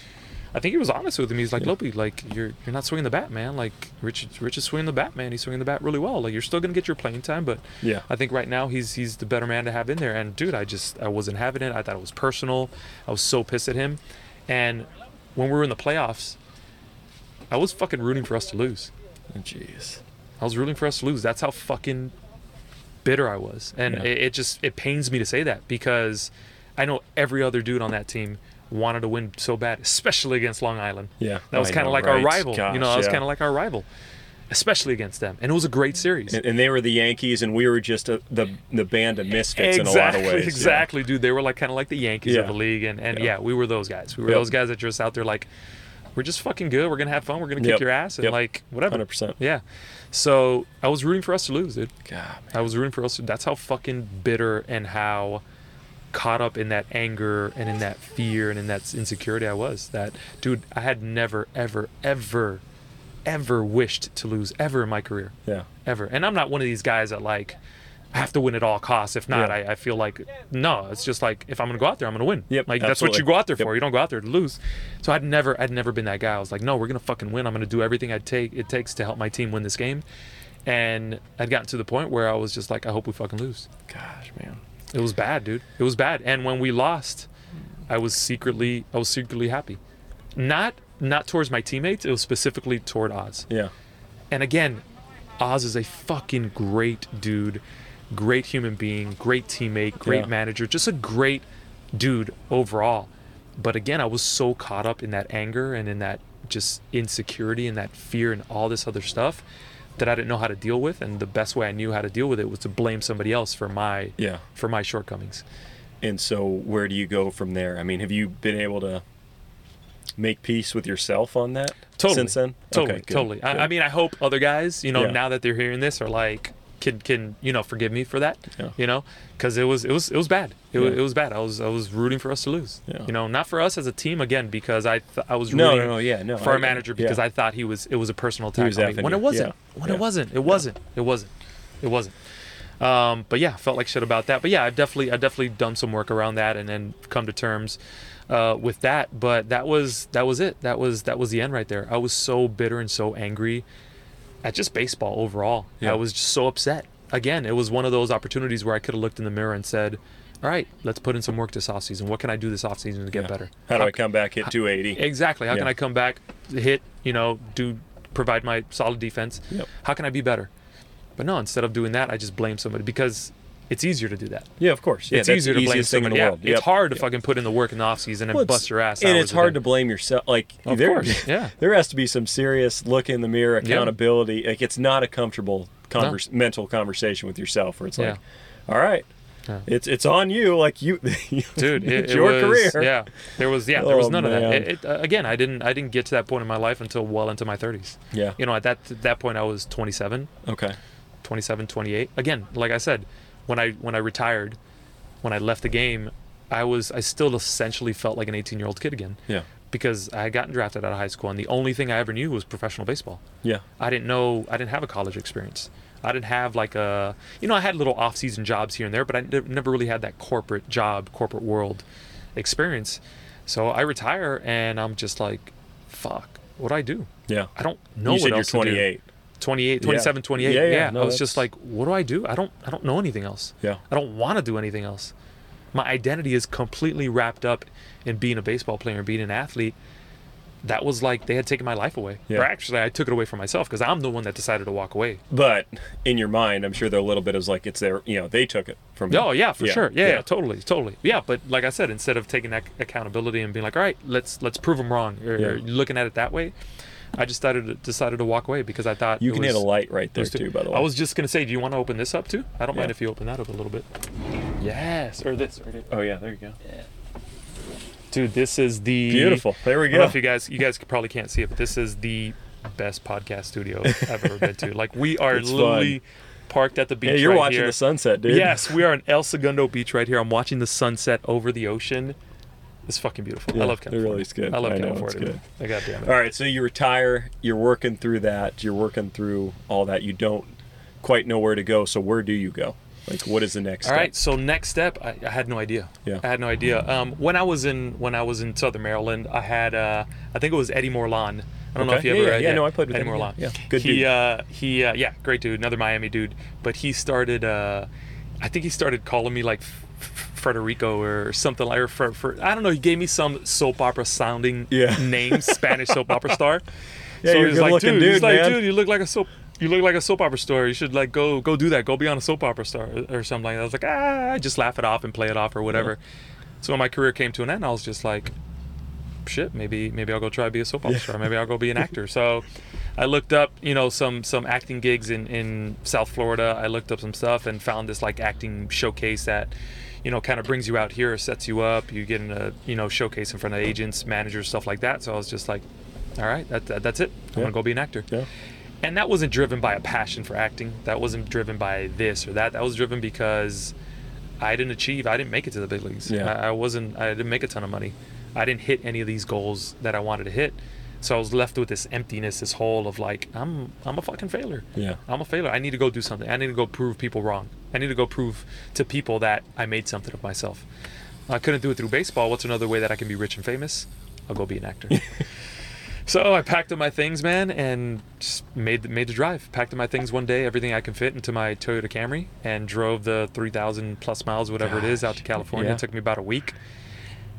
I think he was honest with him. He's like, Yeah. "Lopi, like you're you're not swinging the bat, man. Like Rich Rich is swinging the bat, man. He's swinging the bat really well. Like you're still gonna get your playing time, but Yeah. I think right now he's he's the better man to have in there. And dude, I just I wasn't having it. I thought it was personal. I was so pissed at him. And when we were in the playoffs, I was fucking rooting for us to lose. Jeez. I was rooting for us to lose. That's how fucking bitter I was. And Yeah. it, it just it pains me to say that because I know every other dude on that team wanted to win so bad, especially against Long Island. Yeah. That was kind of like our right? rival. you know, that was kind of like our rival, especially against them. And it was a great series. And, and they were the Yankees, and we were just a, the the band of misfits in a lot of ways. yeah. Exactly, dude. They were like kind of like the Yankees of the league, and, and Yeah. yeah. we were those guys. We were Yep. those guys that just out there like, we're just fucking good. We're gonna have fun. We're gonna kick Yep. your ass, and Yep. like whatever. Hundred percent. Yeah. So I was rooting for us to lose, dude. God. I was rooting for us. To, that's how fucking bitter and how caught up in that anger and in that fear and in that insecurity I was. That dude, I had never, ever, ever, ever wished to lose ever in my career Yeah. ever. And I'm not one of these guys that like I have to win at all costs. If not, Yeah. I, I feel like no. It's just like if I'm gonna go out there, I'm gonna win. Yep, Like that's what you go out there Yep. for. You don't go out there to lose. So I'd never, I'd never been that guy. I was like, no, we're gonna fucking win. I'm gonna do everything I take it takes to help my team win this game. And I'd gotten to the point where I was just like, I hope we fucking lose. Gosh, man. It was bad, dude. It was bad. And when we lost, I was secretly, I was secretly happy. Not, not towards my teammates. It was specifically toward Oz. Yeah. And again, Oz is a fucking great dude, great human being, great teammate, great Yeah. manager, just a great dude overall. But again, I was so caught up in that anger and in that just insecurity and that fear and all this other stuff that I didn't know how to deal with. And the best way I knew how to deal with it was to blame somebody else for my Yeah. for my shortcomings. And so, where do you go from there? I mean, have you been able to make peace with yourself on that Totally. since then? Totally, Okay, good, totally. I. I mean, I hope other guys, you know, Yeah. now that they're hearing this, are like, can can you know forgive me for that, Yeah. you know, because it was it was it was bad. It, was, it was bad. I was I was rooting for us to lose. Yeah. You know, not for us as a team again because I th- I was no, rooting no, no, yeah, no. for I- our manager because yeah. I thought he was it was a personal attack on me when it wasn't. Yeah. When Yeah. it wasn't. It wasn't. It wasn't. It wasn't. Um, but yeah, felt like shit about that. But yeah, I've definitely I've definitely done some work around that and then come to terms uh, with that. But that was that was it. That was that was the end right there. I was so bitter and so angry at just baseball overall. Yeah. I was just so upset. Again, it was one of those opportunities where I could have looked in the mirror and said, "All right, let's put in some work this offseason. What can I do this offseason to get Yeah. better? How do I come back hit 280? Exactly. How can I come back, hit, you know, do provide my solid defense? Yep. How can I be better? But no, instead of doing that, I just blame somebody because it's easier to do that. Yeah, of course. Yeah, it's easier to blame easiest thing in the Yeah, world. it's hard to Yep. fucking put in the work in the off season and Well, bust your ass. and it's hard to blame yourself. Like Of there, course, yeah. there has to be some serious look in the mirror, accountability. Like it's not a comfortable converse, mental conversation with yourself, where it's like, all right, Yeah. it's it's on you. Like you, dude it, it's it your was, career. yeah there was yeah there was Oh, none of that it, uh, again i didn't i didn't get to that point in my life until well into my 30s yeah. you know at that that point i was 27 Okay. 27 28 again like i said when i when i retired when i left the game i was i still essentially felt like an 18 year old kid again Yeah. because i had gotten drafted out of high school and the only thing i ever knew was professional baseball Yeah. i didn't know i didn't have a college experience i didn't have like a you know i had little off-season jobs here and there but i never really had that corporate job corporate world experience so i retire and i'm just like fuck what do i do Yeah. i don't know you what said you're else to do. 28. 28 Yeah. 27 28 Yeah, yeah, yeah, no, i was just like what do i do i don't i don't know anything else Yeah. i don't want to do anything else my identity is completely wrapped up in being a baseball player and being an athlete that was like they had taken my life away. Yeah. Or actually, I took it away from myself because I'm the one that decided to walk away. But in your mind, I'm sure there are a little bit is like it's their, you know, they took it from Me. Oh yeah, for Yeah, sure. Yeah, yeah. totally, totally. Yeah, but like I said, instead of taking that accountability and being like, all right, let's let's prove them wrong, or, or looking at it that way, I just decided decided to walk away because I thought You can was, hit a light right there was too, by the way. I was just gonna say, do you want to open this up too? I don't mind if you open that up a little bit. Yes, or this. Or this. Oh yeah, there you go. Dude, this is the Beautiful. There we I don't know go. if you guys, you guys probably can't see it, but this is the best podcast studio I've ever been to. Like we are It's literally parked at the beach. Yeah, you're right watching here. the sunset, dude. Yes, we are in El Segundo Beach right here. I'm watching the sunset over the ocean. It's fucking beautiful. Yeah, I love California. it really is good. I love I know, California. it's good. man. I got damn it. All right, so you retire. You're working through that. You're working through all that. You don't quite know where to go. So where do you go? Like, what is the next All step? right. So next step, I, I had no idea. Yeah. I had no idea. Um, when I was in when I was in Southern Maryland, I had uh, I think it was Eddie Morlan. I don't know if you Yeah, ever. yeah, uh, yeah, no, I played with Eddie him, yeah, Morlan. yeah. Good he, dude. Uh, he, uh, yeah, great dude. Another Miami dude. But he started. Uh, I think he started calling me like Frederico or something like. Or for, for I don't know. He gave me some soap opera sounding Yeah. name, Spanish soap opera star. Yeah, so you're he's like, good-looking dude, he's dude, like, dude, you look like a soap. You look like a soap opera star. You should like go go do that. Go be on a soap opera star or, something like that. I was like, ah, I just laugh it off and play it off or whatever. So when my career came to an end, I was just like, shit, maybe maybe I'll go try to be a soap opera star. Maybe I'll go be an actor. So I looked up, you know, some some acting gigs in in South Florida. I looked up some stuff and found this like acting showcase that you know kind of brings you out here, sets you up. You get in a you know showcase in front of agents, managers, stuff like that. So I was just like, all right, that, that that's it. I'm Yeah. gonna go be an actor. Yeah. And that wasn't driven by a passion for acting. That wasn't driven by this or that. That was driven because I didn't achieve. I didn't make it to the big leagues. Yeah. I, I wasn't. I didn't make a ton of money. I didn't hit any of these goals that I wanted to hit. So I was left with this emptiness, this hole of like, I'm I'm a fucking failure. Yeah. I'm a failure. I need to go do something. I need to go prove people wrong. I need to go prove to people that I made something of myself. I couldn't do it through baseball. What's another way that I can be rich and famous? I'll go be an actor. so I packed up my things, man, and just made the, made the drive. Packed up my things one day, everything I can fit into my Toyota Camry, and drove the 3,000 plus miles, whatever it is, out to California. yeah. It took me about a week,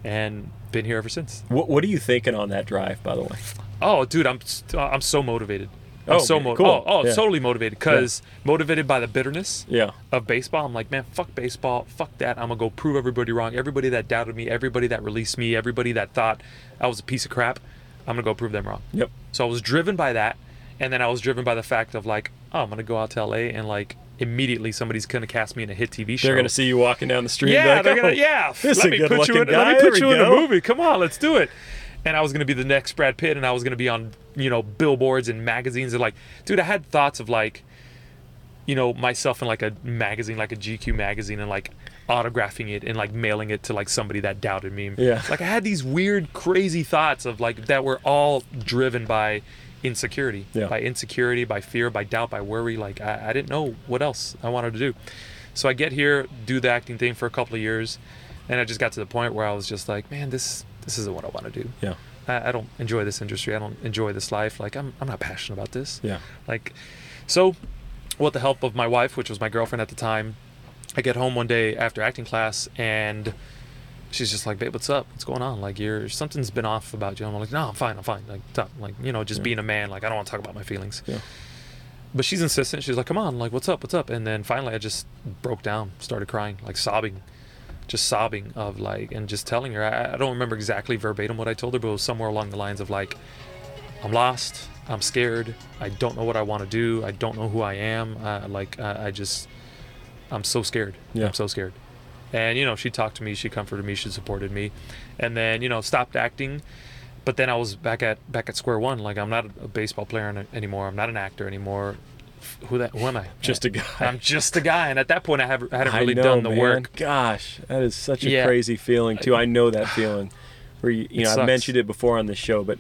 and been here ever since. What What are you thinking on that drive, by the way? Oh, dude, I'm uh, I'm so motivated. I'm Oh, so mo- cool. Oh, oh Yeah. totally motivated because motivated by the bitterness Yeah. of baseball. I'm like, man, fuck baseball, fuck that. I'm gonna go prove everybody wrong. Everybody that doubted me, everybody that released me, everybody that thought I was a piece of crap, I'm gonna go prove them wrong. Yep. So I was driven by that, and then I was driven by the fact of like, oh, I'm gonna go out to LA and like immediately somebody's gonna cast me in a hit TV show. They're gonna see you walking down the street. Yeah, like, they're "Oh, gonna. Yeah, this is let me put you in. Let me put you in a movie. Come on, let's do it. And I was gonna be the next Brad Pitt, and I was gonna be on you know billboards and magazines and like, dude, I had thoughts of like, you know, myself in like a magazine, like a GQ magazine, and like autographing it and like mailing it to like somebody that doubted me. Yeah. Like I had these weird, crazy thoughts of like that were all driven by insecurity, Yeah. by insecurity, by fear, by doubt, by worry. Like I, I didn't know what else I wanted to do. So I get here, do the acting thing for a couple of years, and I just got to the point where I was just like, man, this this isn't what I want to do. Yeah. I, I don't enjoy this industry. I don't enjoy this life. Like I'm I'm not passionate about this. Yeah. Like, so with the help of my wife, which was my girlfriend at the time, I get home one day after acting class and she's just like, babe, what's up? What's going on? Like, you're something's been off about you. I'm like, no, I'm fine. I'm fine. Like, stop. Like, you know, just Yeah. being a man. Like, I don't want to talk about my feelings. Yeah. But she's insistent. She's like, come on. Like, what's up? What's up? And then finally, I just broke down, started crying, like sobbing, just sobbing of like, and just telling her. I, I don't remember exactly verbatim what I told her, but it was somewhere along the lines of like, I'm lost. I'm scared. I don't know what I want to do. I don't know who I am. Uh, like, I, I just, I'm so scared. Yeah. I'm so scared. And you know, she talked to me. She comforted me. She supported me. And then you know, stopped acting. But then I was back at back at square one. Like I'm not a baseball player anymore. I'm not an actor anymore. Who that? Who am I? Just a guy. I'm just a guy. And at that point, I, have, I hadn't I really know, done the man. work. Gosh, that is such a Yeah. crazy feeling too. I know that feeling. Where you, you know, I mentioned it before on the show, but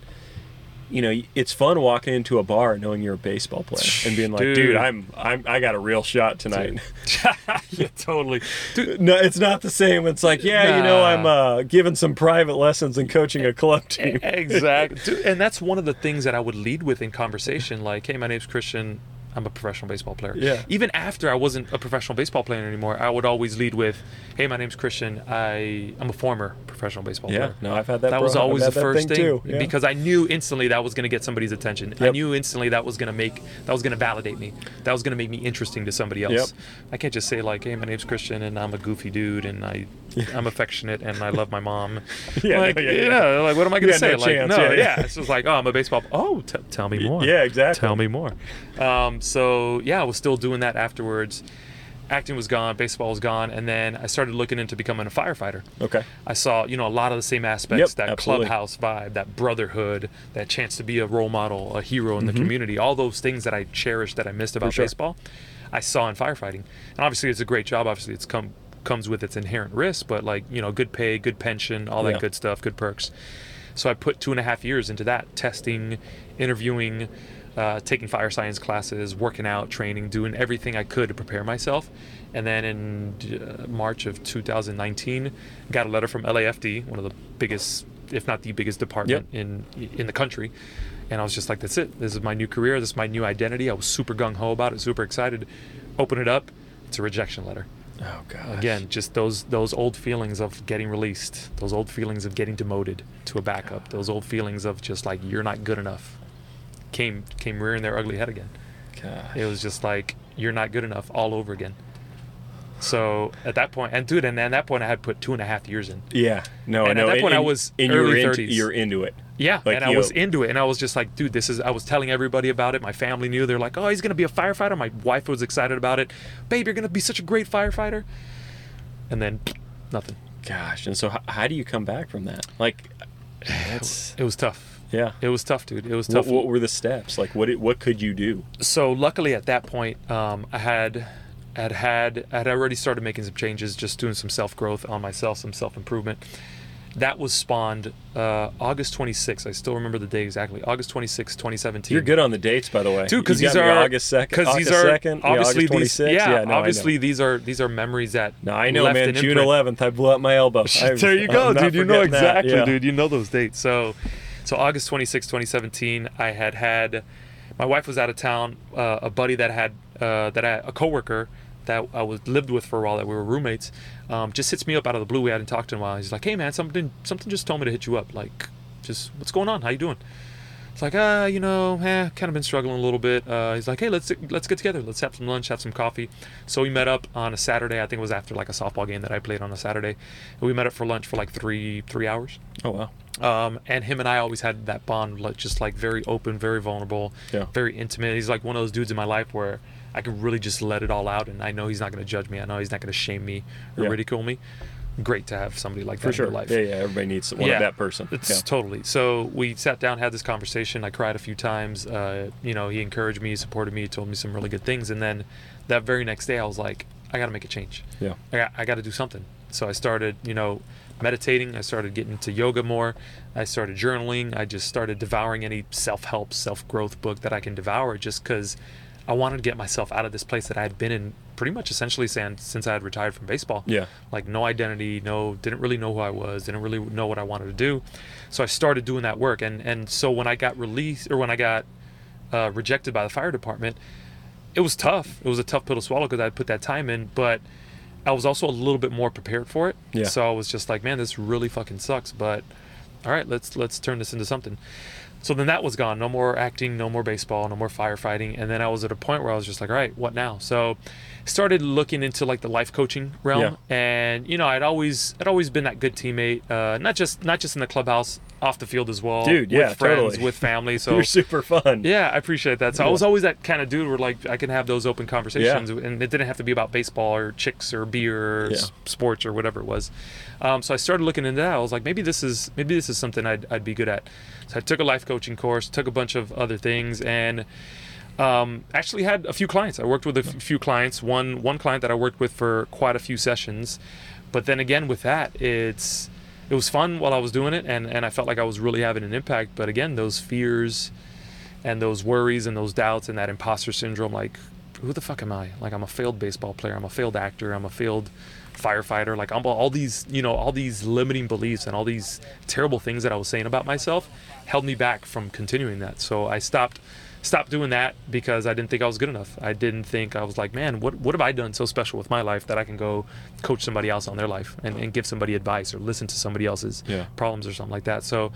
you know, it's fun walking into a bar knowing you're a baseball player and being like, dude, Dude. I'm, I'm, I got a real shot tonight. yeah, totally. Dude, No, it's not the same. It's like, yeah, you know, I'm uh, giving some private lessons and coaching a club team. exactly. Dude, and that's one of the things that I would lead with in conversation. Like, hey, my name's Christian. I'm a professional baseball player. Yeah. Even after I wasn't a professional baseball player anymore, I would always lead with, "Hey, my name's Christian. I I'm a former professional baseball Yeah, player." no, I've had that. That was always the first thing, too. Yeah. because I knew instantly that was going to get somebody's attention. I knew instantly that was going to make that was going to validate me. That was going to make me interesting to somebody else. Yep. I can't just say like, "Hey, my name's Christian and I'm a goofy dude and I I'm affectionate and I love my mom." Yeah, no, like, yeah, you yeah. know, like what am I going to say? no like, chance, no, yeah, yeah, yeah. It's just like, "Oh, I'm a baseball." Oh, t- tell me more. yeah, exactly. Tell me more. Um, so yeah, I was still doing that afterwards. Acting was gone, baseball was gone, and then I started looking into becoming a firefighter. Okay. I saw, you know, a lot of the same aspects, Yep, that absolutely. clubhouse vibe, that brotherhood, that chance to be a role model, a hero in the community, all those things that I cherished that I missed about Mm-hmm. sure. baseball, I saw in firefighting. And obviously it's a great job. Obviously it's come comes with its inherent risk, but like, you know, good pay, good pension, all that Yeah. good stuff, good perks. So I put two and a half years into that, testing, interviewing, uh, taking fire science classes, working out, training, doing everything I could to prepare myself. And then in uh, March of 2019, got a letter from LAFD, one of the biggest, if not the biggest department in in the country. And I was just like, that's it. This is my new career. This is my new identity. I was super gung ho about it, super excited. Open it up. It's a rejection letter. Oh god. Again, just those those old feelings of getting released, those old feelings of getting demoted to a backup, those old feelings of just like you're not good enough, came came rearing their ugly head again. God. It was just like you're not good enough all over again. So at that point, and dude, and at that point, I had put two and a half years in. Yeah. No. And at that and- point, I was and you're early into, 30s. You're into it. Yeah, Like, and I you was know- into it, and I was just like, dude, this is. I was telling everybody about it. My family knew. They're like, oh, he's gonna be a firefighter. My wife was excited about it. Babe, you're gonna be such a great firefighter. And then, nothing. Gosh. And so, how, how do you come back from that? Like, that's It was tough. Yeah. It was tough, dude. It was tough. what were the steps? Like, what? What could you do? so luckily at that point, um, I had had had I had already started making some changes, just doing some self growth on myself, some self improvement. That was spawned uh, August 26th. I still remember the day exactly. August 26th, 2017. You're good on the dates, by the way. Dude, because these are August second. Because August these are second. yeah, obviously August these. 26th. Yeah, no, obviously these are these are memories that. No, I know, man. June imprint. 11th, I blew up my elbow. There you go, dude. You know exactly, Yeah. dude. You know those dates. So, so August 26, 2017, I had had my wife was out of town. Uh, a buddy that had uh, that I, a coworker that I was lived with for a while that we were roommates um, just hits me up out of the blue. We hadn't talked in a while. He's like, "Hey, man, something something just told me to hit you up. Like, just what's going on? How you doing?" It's like, ah, you know, eh, kind of been struggling a little bit. Uh, he's like, hey, let's let's get together. Let's have some lunch, have some coffee. So we met up on a Saturday. I think it was after like a softball game that I played on a Saturday. And we met up for lunch for like three three hours. Oh wow. Um, and him and I always had that bond, like just like very open, very vulnerable, Yeah. very intimate. He's like one of those dudes in my life where I can really just let it all out, and I know he's not going to judge me. I know he's not going to shame me or Yeah. ridicule me. Great to have somebody like that For in your life. Yeah, yeah. Everybody needs one Yeah. of that person. It's yeah. totally. So we sat down, had this conversation. I cried a few times. Uh, you know, he encouraged me, supported me, told me some really good things. And then that very next day, I was like, I got to make a change. Yeah. I got, I got to do something. So I started, you know, meditating. I started getting into yoga more. I started journaling. I just started devouring any self-help, self-growth book that I can devour, just because I wanted to get myself out of this place that I had been in pretty much essentially since since I had retired from baseball Yeah. like no identity no didn't really know who i was didn't really know what i wanted to do so i started doing that work and and so when i got released or when i got uh, rejected by the fire department it was tough it was a tough pill to swallow because i put that time in but i was also a little bit more prepared for it Yeah. so i was just like man this really fucking sucks but all right let's let's turn this into something so then that was gone no more acting no more baseball no more firefighting and then i was at a point where i was just like all right what now so started looking into like the life coaching realm and you know i'd always i'd always been that good teammate uh not just not just in the clubhouse off the field as well Dude, yeah, with friends totally. with family so You're super fun. yeah, I appreciate that. So I was always that kind of dude where like I can have those open conversations, and it didn't have to be about baseball or chicks or beer or Yeah. sports or whatever it was. Um, so I started looking into that. I was like, maybe this is maybe this is something I'd I'd be good at. So I took a life coaching course, took a bunch of other things, and um, actually had a few clients. I worked with a f- few clients. One one client that I worked with for quite a few sessions, but then again with that, it's it was fun while I was doing it, and and I felt like I was really having an impact. But again, those fears and those worries and those doubts and that imposter syndrome, like who the fuck am I? Like I'm a failed baseball player. I'm a failed actor. I'm a failed firefighter. Like I'm all these, you know, all these limiting beliefs and all these terrible things that I was saying about myself held me back from continuing that. So I stopped stopped doing that because I didn't think I was good enough. I didn't think I was like, man, what what have I done so special with my life that I can go coach somebody else on their life and, and give somebody advice or listen to somebody else's Yeah. problems or something like that. So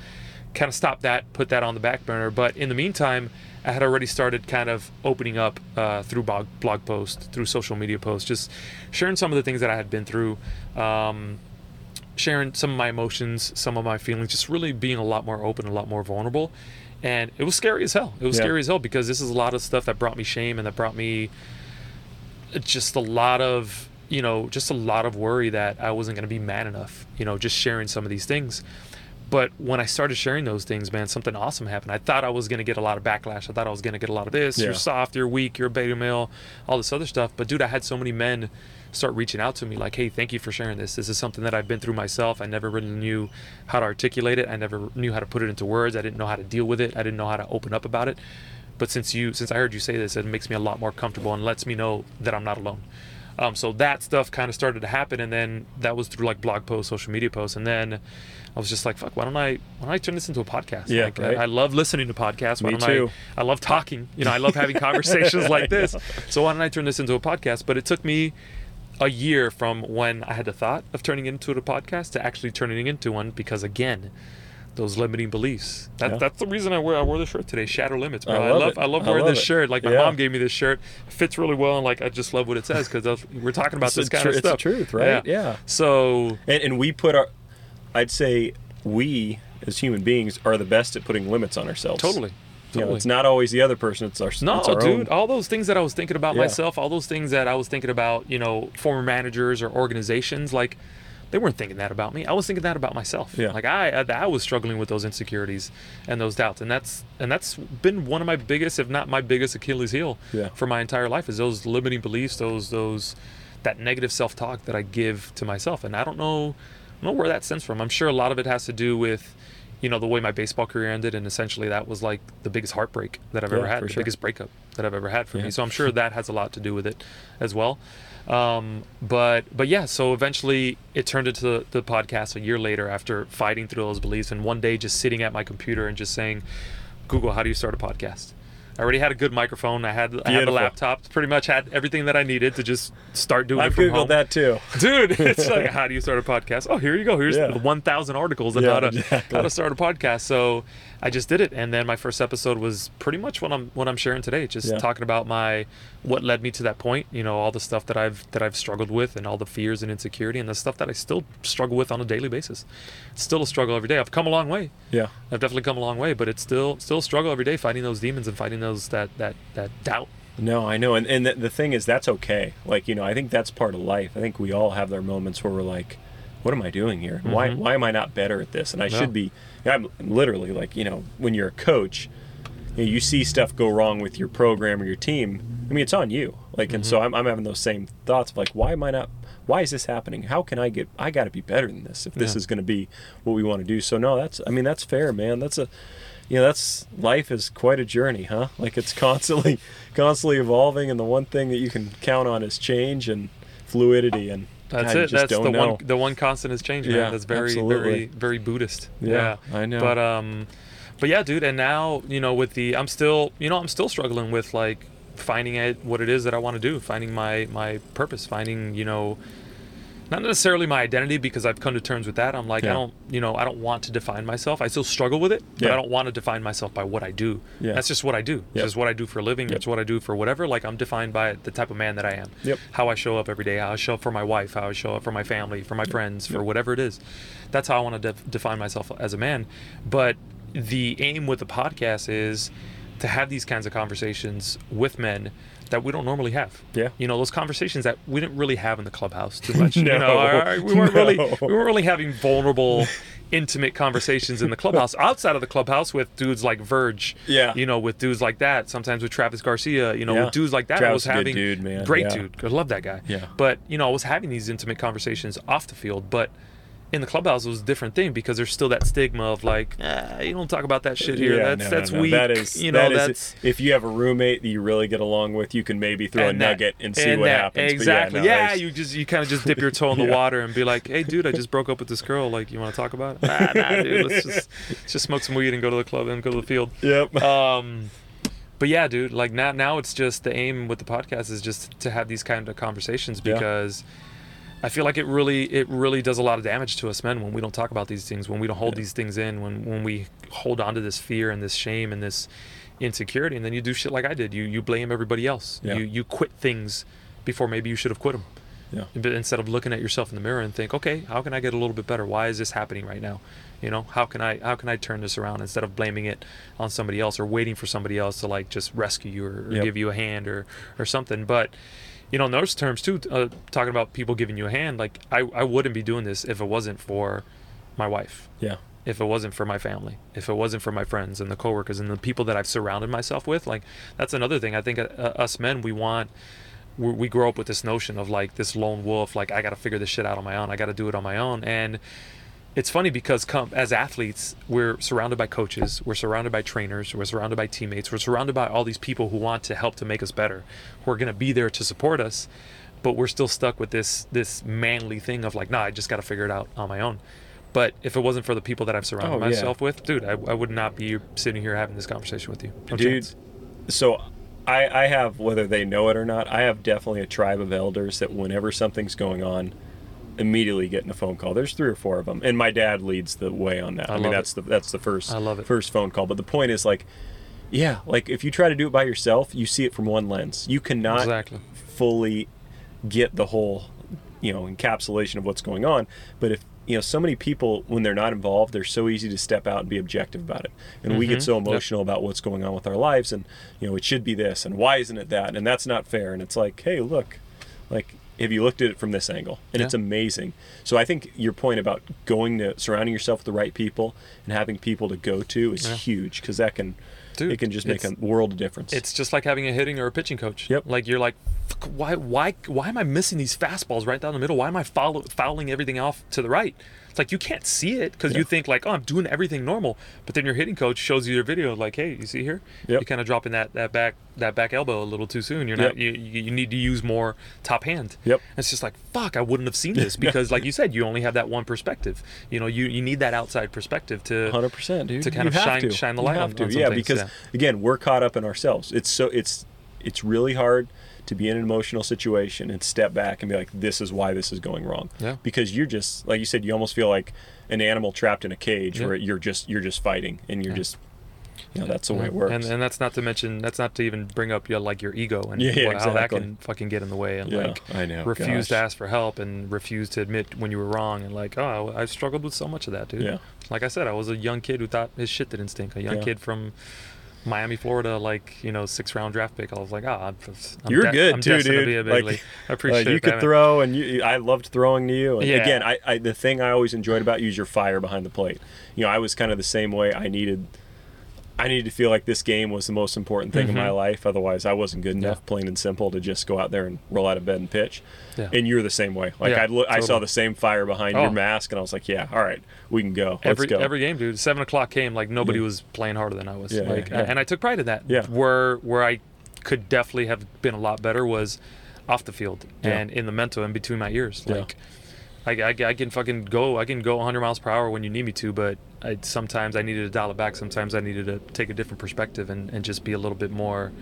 kind of stopped that, put that on the back burner. But in the meantime, I had already started kind of opening up uh, through blog, blog posts, through social media posts, just sharing some of the things that I had been through. Um, sharing some of my emotions, some of my feelings, just really being a lot more open, a lot more vulnerable. And it was scary as hell. It was Yeah. scary as hell because this is a lot of stuff that brought me shame and that brought me just a lot of, you know, just a lot of worry that I wasn't going to be man enough, you know, just sharing some of these things. But when I started sharing those things, man, something awesome happened. I thought I was going to get a lot of backlash. I thought I was going to get a lot of this. Yeah. You're soft, you're weak, you're a beta male, all this other stuff. But dude, I had so many men start reaching out to me like, hey, thank you for sharing this. This is something that I've been through myself. I never really knew how to articulate it. I never knew how to put it into words. I didn't know how to deal with it. I didn't know how to open up about it. But since you, since I heard you say this, it makes me a lot more comfortable and lets me know that I'm not alone. Um, so that stuff kind of started to happen, and then that was through like blog posts, social media posts, and then I was just like, "Fuck, why don't I? Why don't I turn this into a podcast? Yeah, like, right. I, I love listening to podcasts. Why Me don't too. I? I love talking. You know, I love having conversations like this. So why don't I turn this into a podcast? But it took me a year from when I had the thought of turning into a podcast to actually turning into one because again, those limiting beliefs. That, Yeah. That's the reason I wear I wore the shirt today. Shatter limits, bro. I I love love it. I love I wearing love this it. shirt. Like my Yeah. mom gave me this shirt. fits really well, and like I just love what it says because we're talking about this kind tru- of it's the truth, right? Yeah. So And, and we put our, I'd say we as human beings are the best at putting limits on ourselves. totally, You know, it's not always the other person. It's our. No, it's our dude. Own. All those things that I was thinking about Yeah. myself, all those things that I was thinking about, you know, former managers or organizations, like they weren't thinking that about me. I was thinking that about myself. Yeah. Like I, I, I was struggling with those insecurities and those doubts, and that's and that's been one of my biggest, if not my biggest, Achilles heel Yeah. for my entire life is those limiting beliefs, those those that negative self-talk that I give to myself, and I don't know, I don't know where that stems from. I'm sure a lot of it has to do with. You know the way my baseball career ended, and essentially that was like the biggest heartbreak that I've Yeah, ever had, the sure. biggest breakup that I've ever had for Yeah. me. So I'm sure that has a lot to do with it as well. Um, but but yeah, so eventually it turned into the, the podcast a year later after fighting through those beliefs and one day just sitting at my computer and just saying, Google, how do you start a podcast? I already had a good microphone. I had I had Beautiful. laptop. Pretty much had everything that I needed to just start doing I've it from googled home. that too. Dude, it's like how do you start a podcast? Oh, here you go. Here's Yeah. the 1,000 articles on Yeah, how to exactly. how to start a podcast. So I just did it, and then my first episode was pretty much what I'm what I'm sharing today. Just Yeah. talking about my what led me to that point. You know, all the stuff that I've that I've struggled with, and all the fears and insecurity, and the stuff that I still struggle with on a daily basis. It's still a struggle every day. I've come a long way. Yeah. I've definitely come a long way, but it's still still a struggle every day fighting those demons and fighting those that that that doubt. No, I know, and and the, the thing is, that's okay. Like you know, I think that's part of life. I think we all have their moments where we're like, "What am I doing here? Why Mhm. why am I not better at this?" And I Yeah. should be. I'm literally like you know, when you're a coach, you, know, you see stuff go wrong with your program or your team. I mean, it's on you. Like, and Mm-hmm. so I'm I'm having those same thoughts of like, why am I not? Why is this happening? How can I get? I got to be better than this if this Yeah. is going to be what we want to do. So no, that's. I mean, that's fair, man. That's a you know that's life is quite a journey huh like it's constantly constantly evolving and the one thing that you can count on is change and fluidity and That's God, it. That's the know. one. The one constant is change, man. Yeah, That's very, absolutely. very, very Buddhist. Yeah, I know. But um, but yeah, dude. And now you know, with the, I'm still, you know, I'm still struggling with like finding it what it is that I want to do, finding my my purpose, finding you know, not necessarily my identity because I've come to terms with that. I'm like, Yeah. I don't, you know, I don't want to define myself. I still struggle with it, but Yeah. I don't want to define myself by what I do. Yeah. That's just what I do. It's Yep. just what I do for a living. Yep. It's what I do for whatever. Like I'm defined by the type of man that I am Yep. how I show up every day, how I show up for my wife, how I show up for my family, for my friends, for whatever it is. That's how I want to def- define myself as a man. But the aim with the podcast is to have these kinds of conversations with men that we don't normally have. Yeah. You know, those conversations that we didn't really have in the clubhouse too much. you No, know, our- we weren't really we weren't really having vulnerable intimate conversations in the clubhouse outside of the clubhouse with dudes like Verge Yeah. you know with dudes like that sometimes with Travis Garcia you know Yeah. with dudes like that I was is a good having dude, man. great Yeah. dude I love that guy Yeah. but you know I was having these intimate conversations off the field but in the clubhouse it was a different thing because there's still that stigma of like ah, you don't talk about that shit here Yeah, that's no, that's no, no. weak That is, you know that is- that's if you have a roommate that you really get along with, you can maybe throw a that- nugget and see and what that- happens. But Exactly. no, Yeah, there's- you just you kind of just dip your toe in the Yeah. water and be like, "Hey, dude, I just broke up with this girl. Like, you want to talk about it? Nah, nah, dude. Let's just let's just smoke some weed and go to the club and go to the field." Yep. Um, but yeah, dude, like now now it's just the aim with the podcast is just to have these kind of conversations Yeah. I feel like it really it really does a lot of damage to us men when we don't talk about these things, when we don't hold Yeah. these things in, when when we hold on to this fear and this shame and this insecurity, and then you do shit like I did. You you blame everybody else. Yeah. You you quit things before maybe you should have quit them. Yeah. But instead of looking at yourself in the mirror and think, okay, how can I get a little bit better? Why is this happening right now? You know, how can I how can I turn this around instead of blaming it on somebody else or waiting for somebody else to like just rescue you or, or Yep. give you a hand or or something. But you know, in those terms too, uh, talking about people giving you a hand, like I I wouldn't be doing this if it wasn't for my wife Yeah. if it wasn't for my family, if it wasn't for my friends and the coworkers and the people that I've surrounded myself with, like that's another thing. I think uh, us men, we want, we we grow up with this notion of like this lone wolf, like I got to figure this shit out on my own. I got to do it on my own. And it's funny because come as athletes, we're surrounded by coaches, we're surrounded by trainers, we're surrounded by teammates, we're surrounded by all these people who want to help to make us better, who are going to be there to support us. But we're still stuck with this this manly thing of like, nah, I just got to figure it out on my own. But if it wasn't for the people that I've surrounded Oh, yeah. myself with, dude, I, I would not be sitting here having this conversation with you. No Dude, chance. so I, I have whether they know it or not i have definitely a tribe of elders that whenever something's going on immediately getting a phone call. There's three or four of them and my dad leads the way on that. I i, mean that's the that's the first I love it. first phone call. But the point is like yeah like if you try to do it by yourself you see it from one lens. You cannot Exactly. fully get the whole you know encapsulation of what's going on. But if you know so many people when they're not involved they're so easy to step out and be objective about it. And we get Mhm. so Yep. emotional about what's going on with our lives and you know it should be this and why isn't it that? And that's not fair. And it's like hey look like have you looked at it from this angle and it's amazing so i think your point about going to surrounding yourself with the right people and having people to go to is Yeah. huge because that can Dude, it can just make a world of difference It's just like having a hitting or a pitching coach. Yep. Like you're like, why, why, why am I missing these fastballs right down the middle? Why am I follow, fouling everything off to the right? It's like you can't see it because Yeah. you think like, oh, I'm doing everything normal. But then your hitting coach shows you your video, like, hey, you see here, Yep. you kind of dropping that that back that back elbow a little too soon. You're not. Yep. You, you you need to use more top hand. Yep. It's just like fuck. I wouldn't have seen this because, like you said, you only have that one perspective. You know, you you need that outside perspective to. Hundred percent, to kind You of shine- to. shine the light on- to. on yeah, things, because yeah. again, we're caught up in ourselves. It's so it's it's really hard to be in an emotional situation and step back and be like, "This is why this is going wrong." Yeah. Because you're just like you said, you almost feel like an animal trapped in a cage Yeah. where you're just you're just fighting and you're Yeah. just you know that's the way it works. And and that's not to mention that's not to even bring up your like your ego and Yeah, yeah, what- how that can fucking get in the way and like I know. refuse to ask for help and refuse to admit when you were wrong and like oh I've struggled with so much of that dude. Yeah. Like I said, I was a young kid who thought his shit didn't stink. A young kid from Miami, Florida, like you know, six round draft pick. I was like, oh, I'm, I'm You're de- good I'm too, to dude. a Like, league. I Uh, appreciate you could man. throw, and you, I loved throwing to you. And Yeah. again, I, I the thing I always enjoyed about you is your fire behind the plate. You know, I was kind of the same way. I needed, I needed to feel like this game was the most important thing in my Mhm. life. Otherwise, I wasn't good Yeah. enough, plain and simple, to just go out there and roll out of bed and pitch. Yeah. And you're the same way. Like Yeah, I'd look, I saw the same fire behind Oh. your mask, and I was like, yeah, all right, we can go. Let's every go. every game, dude. Seven o'clock came like nobody Yeah. was playing harder than I was. Yeah, yeah, like, yeah. and I took pride in that. Yeah. Where where I could definitely have been a lot better was off the field Yeah. and in the mental and between my ears. Yeah. Like, I, I, I can fucking go. I can go 100 miles per hour when you need me to, but I, sometimes I needed to dial it back. Sometimes I needed to take a different perspective and, and just be a little bit more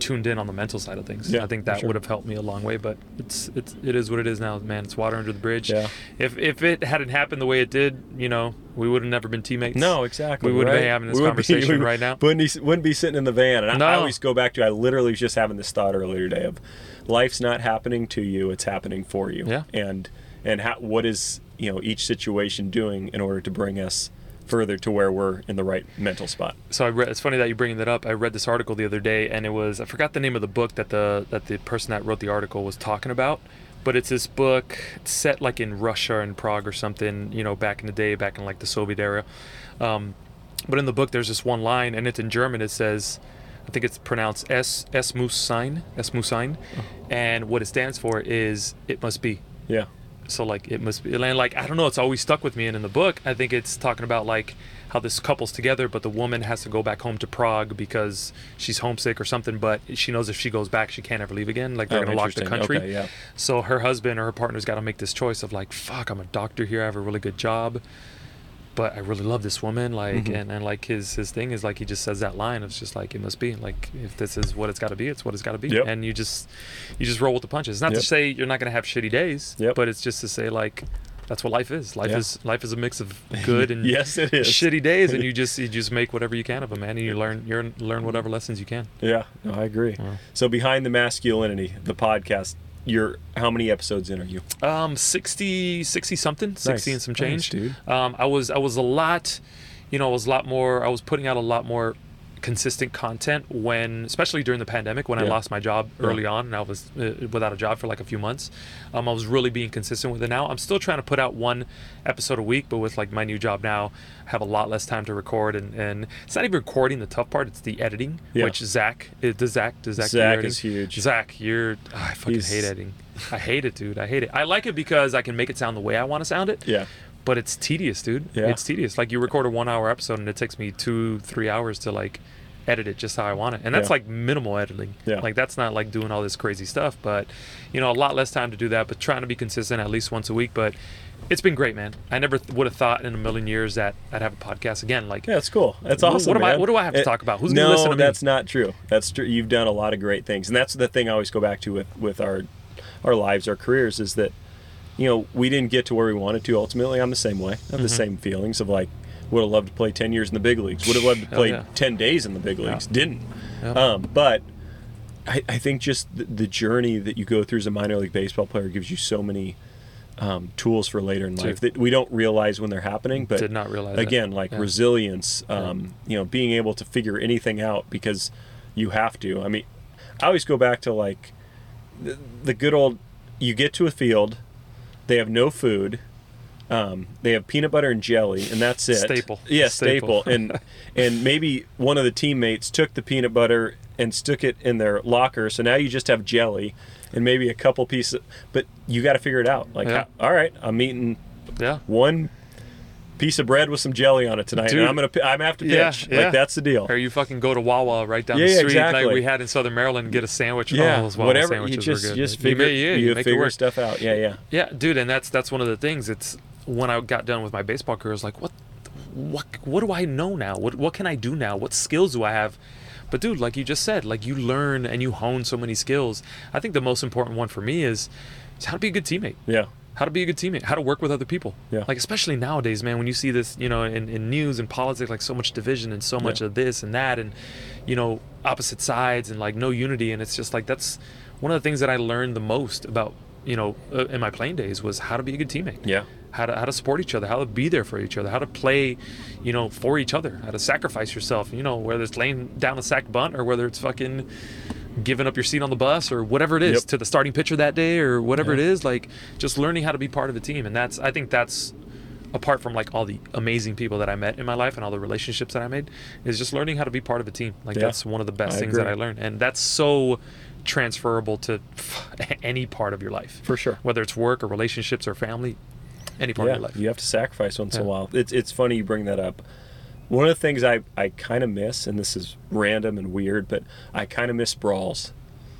tuned in on the mental side of things. Yeah, I think that sure. would have helped me a long way. But it's it's it is what it is now, man. It's water under the bridge. Yeah. If if it hadn't happened the way it did, you know, we would have never been teammates. No, exactly. We wouldn't be having this We be- conversation we right now. Wouldn't be, wouldn't be sitting in the van. And I, I always go back to I literally was just having this thought earlier today of life's not happening to you; it's happening for you. Yeah. And and how, what is you know each situation doing in order to bring us further to where we're in the right mental spot. so I read. It's funny that you're bringing that up. I read this article the other day, and it was I forgot the name of the book that the that the person that wrote the article was talking about, but it's this book it's set like in Russia and Prague or something. You know, back in the day, back in like the Soviet era. Um, but in the book, there's this one line, and it's in German. It says, I think it's pronounced "es es muss sein," "es muss sein," and what it stands for is "it must be." Yeah. So like it must be and like I don't know, it's always stuck with me. And in the book, I think it's talking about like how this couple's together, but the woman has to go back home to Prague because she's homesick or something. But she knows if she goes back, she can't ever leave again. Like they're Oh, gonna lock the country. Okay, yeah. So her husband or her partner's got to make this choice of like, fuck, I'm a doctor here, I have a really good job, but I really love this woman. Like, Mhm. and, and like his his thing is like he just says that line. It's just like it must be. Like if this is what it's got to be, it's what it's got to be. Yep. And you just you just roll with the punches. Not Yep. to say you're not gonna have shitty days, Yep. but it's just to say like that's what life is. Life Yeah. is life is a mix of good and yes, it is. shitty days, and you just you just make whatever you can of them, man, and you learn you learn whatever lessons you can. Yeah, no, I agree. Yeah. So behind the masculinity, the podcast. You're how many episodes in are you? Um, 60, 60 something, 60 Nice. and some Nice, change. dude. Um, I was I was a lot, you know, I was a lot more. I was putting out a lot more consistent content when, especially during the pandemic, when I lost my job Yeah. early on and I was uh, without a job for like a few months. Um, I was really being consistent with it. Now I'm still trying to put out one episode a week, but with like my new job now, I have a lot less time to record, and, and it's not even recording the tough part; it's the editing, Yeah. which Zach, uh, does Zach, does Zach, Zach editing? is huge. Zach, you're ah, I fucking He's- hate editing. I hate it, dude. I hate it. I like it because I can make it sound the way I want to sound it. Yeah. But it's tedious, dude. Yeah. It's tedious. Like you record a one-hour episode, and it takes me two, three hours to like edit it just how I want it, and that's Yeah. like minimal editing. Yeah. Like that's not like doing all this crazy stuff, but you know, a lot less time to do that. But trying to be consistent at least once a week. But it's been great, man. I never th- would have thought in a million years that I'd have a podcast again. Like Yeah, it's cool. That's Wh- awesome. what am I- what do I have to It- talk about? Who's no, gonna listen to me? that's not true. That's true. You've done a lot of great things, and that's the thing I always go back to with with our our lives, our careers, is that you know we didn't get to where we wanted to. Ultimately, I'm the same way. I have the Mhm. same feelings of like would have loved to play 10 years in the big leagues. Would have loved to play yeah. 10 days in the big leagues. Didn't. Yeah. Um, but I, I think just the, the journey that you go through as a minor league baseball player gives you so many um, tools for later in life Dude. that we don't realize when they're happening. But did not realize that. again, like Yeah. resilience, um, you know, being able to figure anything out because you have to. I mean, I always go back to like the, the good old. You get to a field, they have no food. Um, they have peanut butter and jelly, and that's it. Staple. Yeah, Staple. staple. and and maybe one of the teammates took the peanut butter and stuck it in their locker. So now you just have jelly and maybe a couple pieces. But you got to figure it out. Like, Yeah. all right, I'm eating yeah. one piece of bread with some jelly on it tonight, Dude. and I'm gonna I'm gonna have to pitch. yeah. Like that's the deal. Or you fucking go to Wawa right down Yeah, the yeah, street like exactly. we had in Southern Maryland and get a sandwich. Yeah, oh, those Wawa whatever. You sandwiches just were good. just You figure make- yeah, you, you make it figure stuff out. Yeah, yeah. Yeah, dude, and that's that's one of the things. It's when I got done with my baseball career, I was like, what, what, what do I know now? What, what can I do now? What skills do I have? But dude, like you just said, like you learn and you hone so many skills. I think the most important one for me is, is how to be a good teammate. Yeah. How to be a good teammate. How to work with other people. Yeah. Like especially nowadays, man, when you see this, you know, in, in news and politics, like so much division and so much Yeah. of this and that, and you know, opposite sides and like no unity, and it's just like that's one of the things that I learned the most about, you know, uh, in my playing days was how to be a good teammate Yeah. how to how to support each other, how to be there for each other, how to play, you know, for each other, how to sacrifice yourself, you know, whether it's laying down a sac bunt or whether it's fucking giving up your seat on the bus or whatever it is Yep. to the starting pitcher that day or whatever Yeah. it is, like just learning how to be part of a team. And that's I think that's apart from like all the amazing people that I met in my life and all the relationships that I made, is just learning how to be part of a team. Like Yeah. that's one of the best I things that. I learned. And that's so transferable to any part of your life. For sure. Whether it's work or relationships or family, any part yeah, of your life. you have to sacrifice once in a while. It's it's funny you bring that up. One of the things I, I kind of miss, and this is random and weird, but I kind of miss brawls.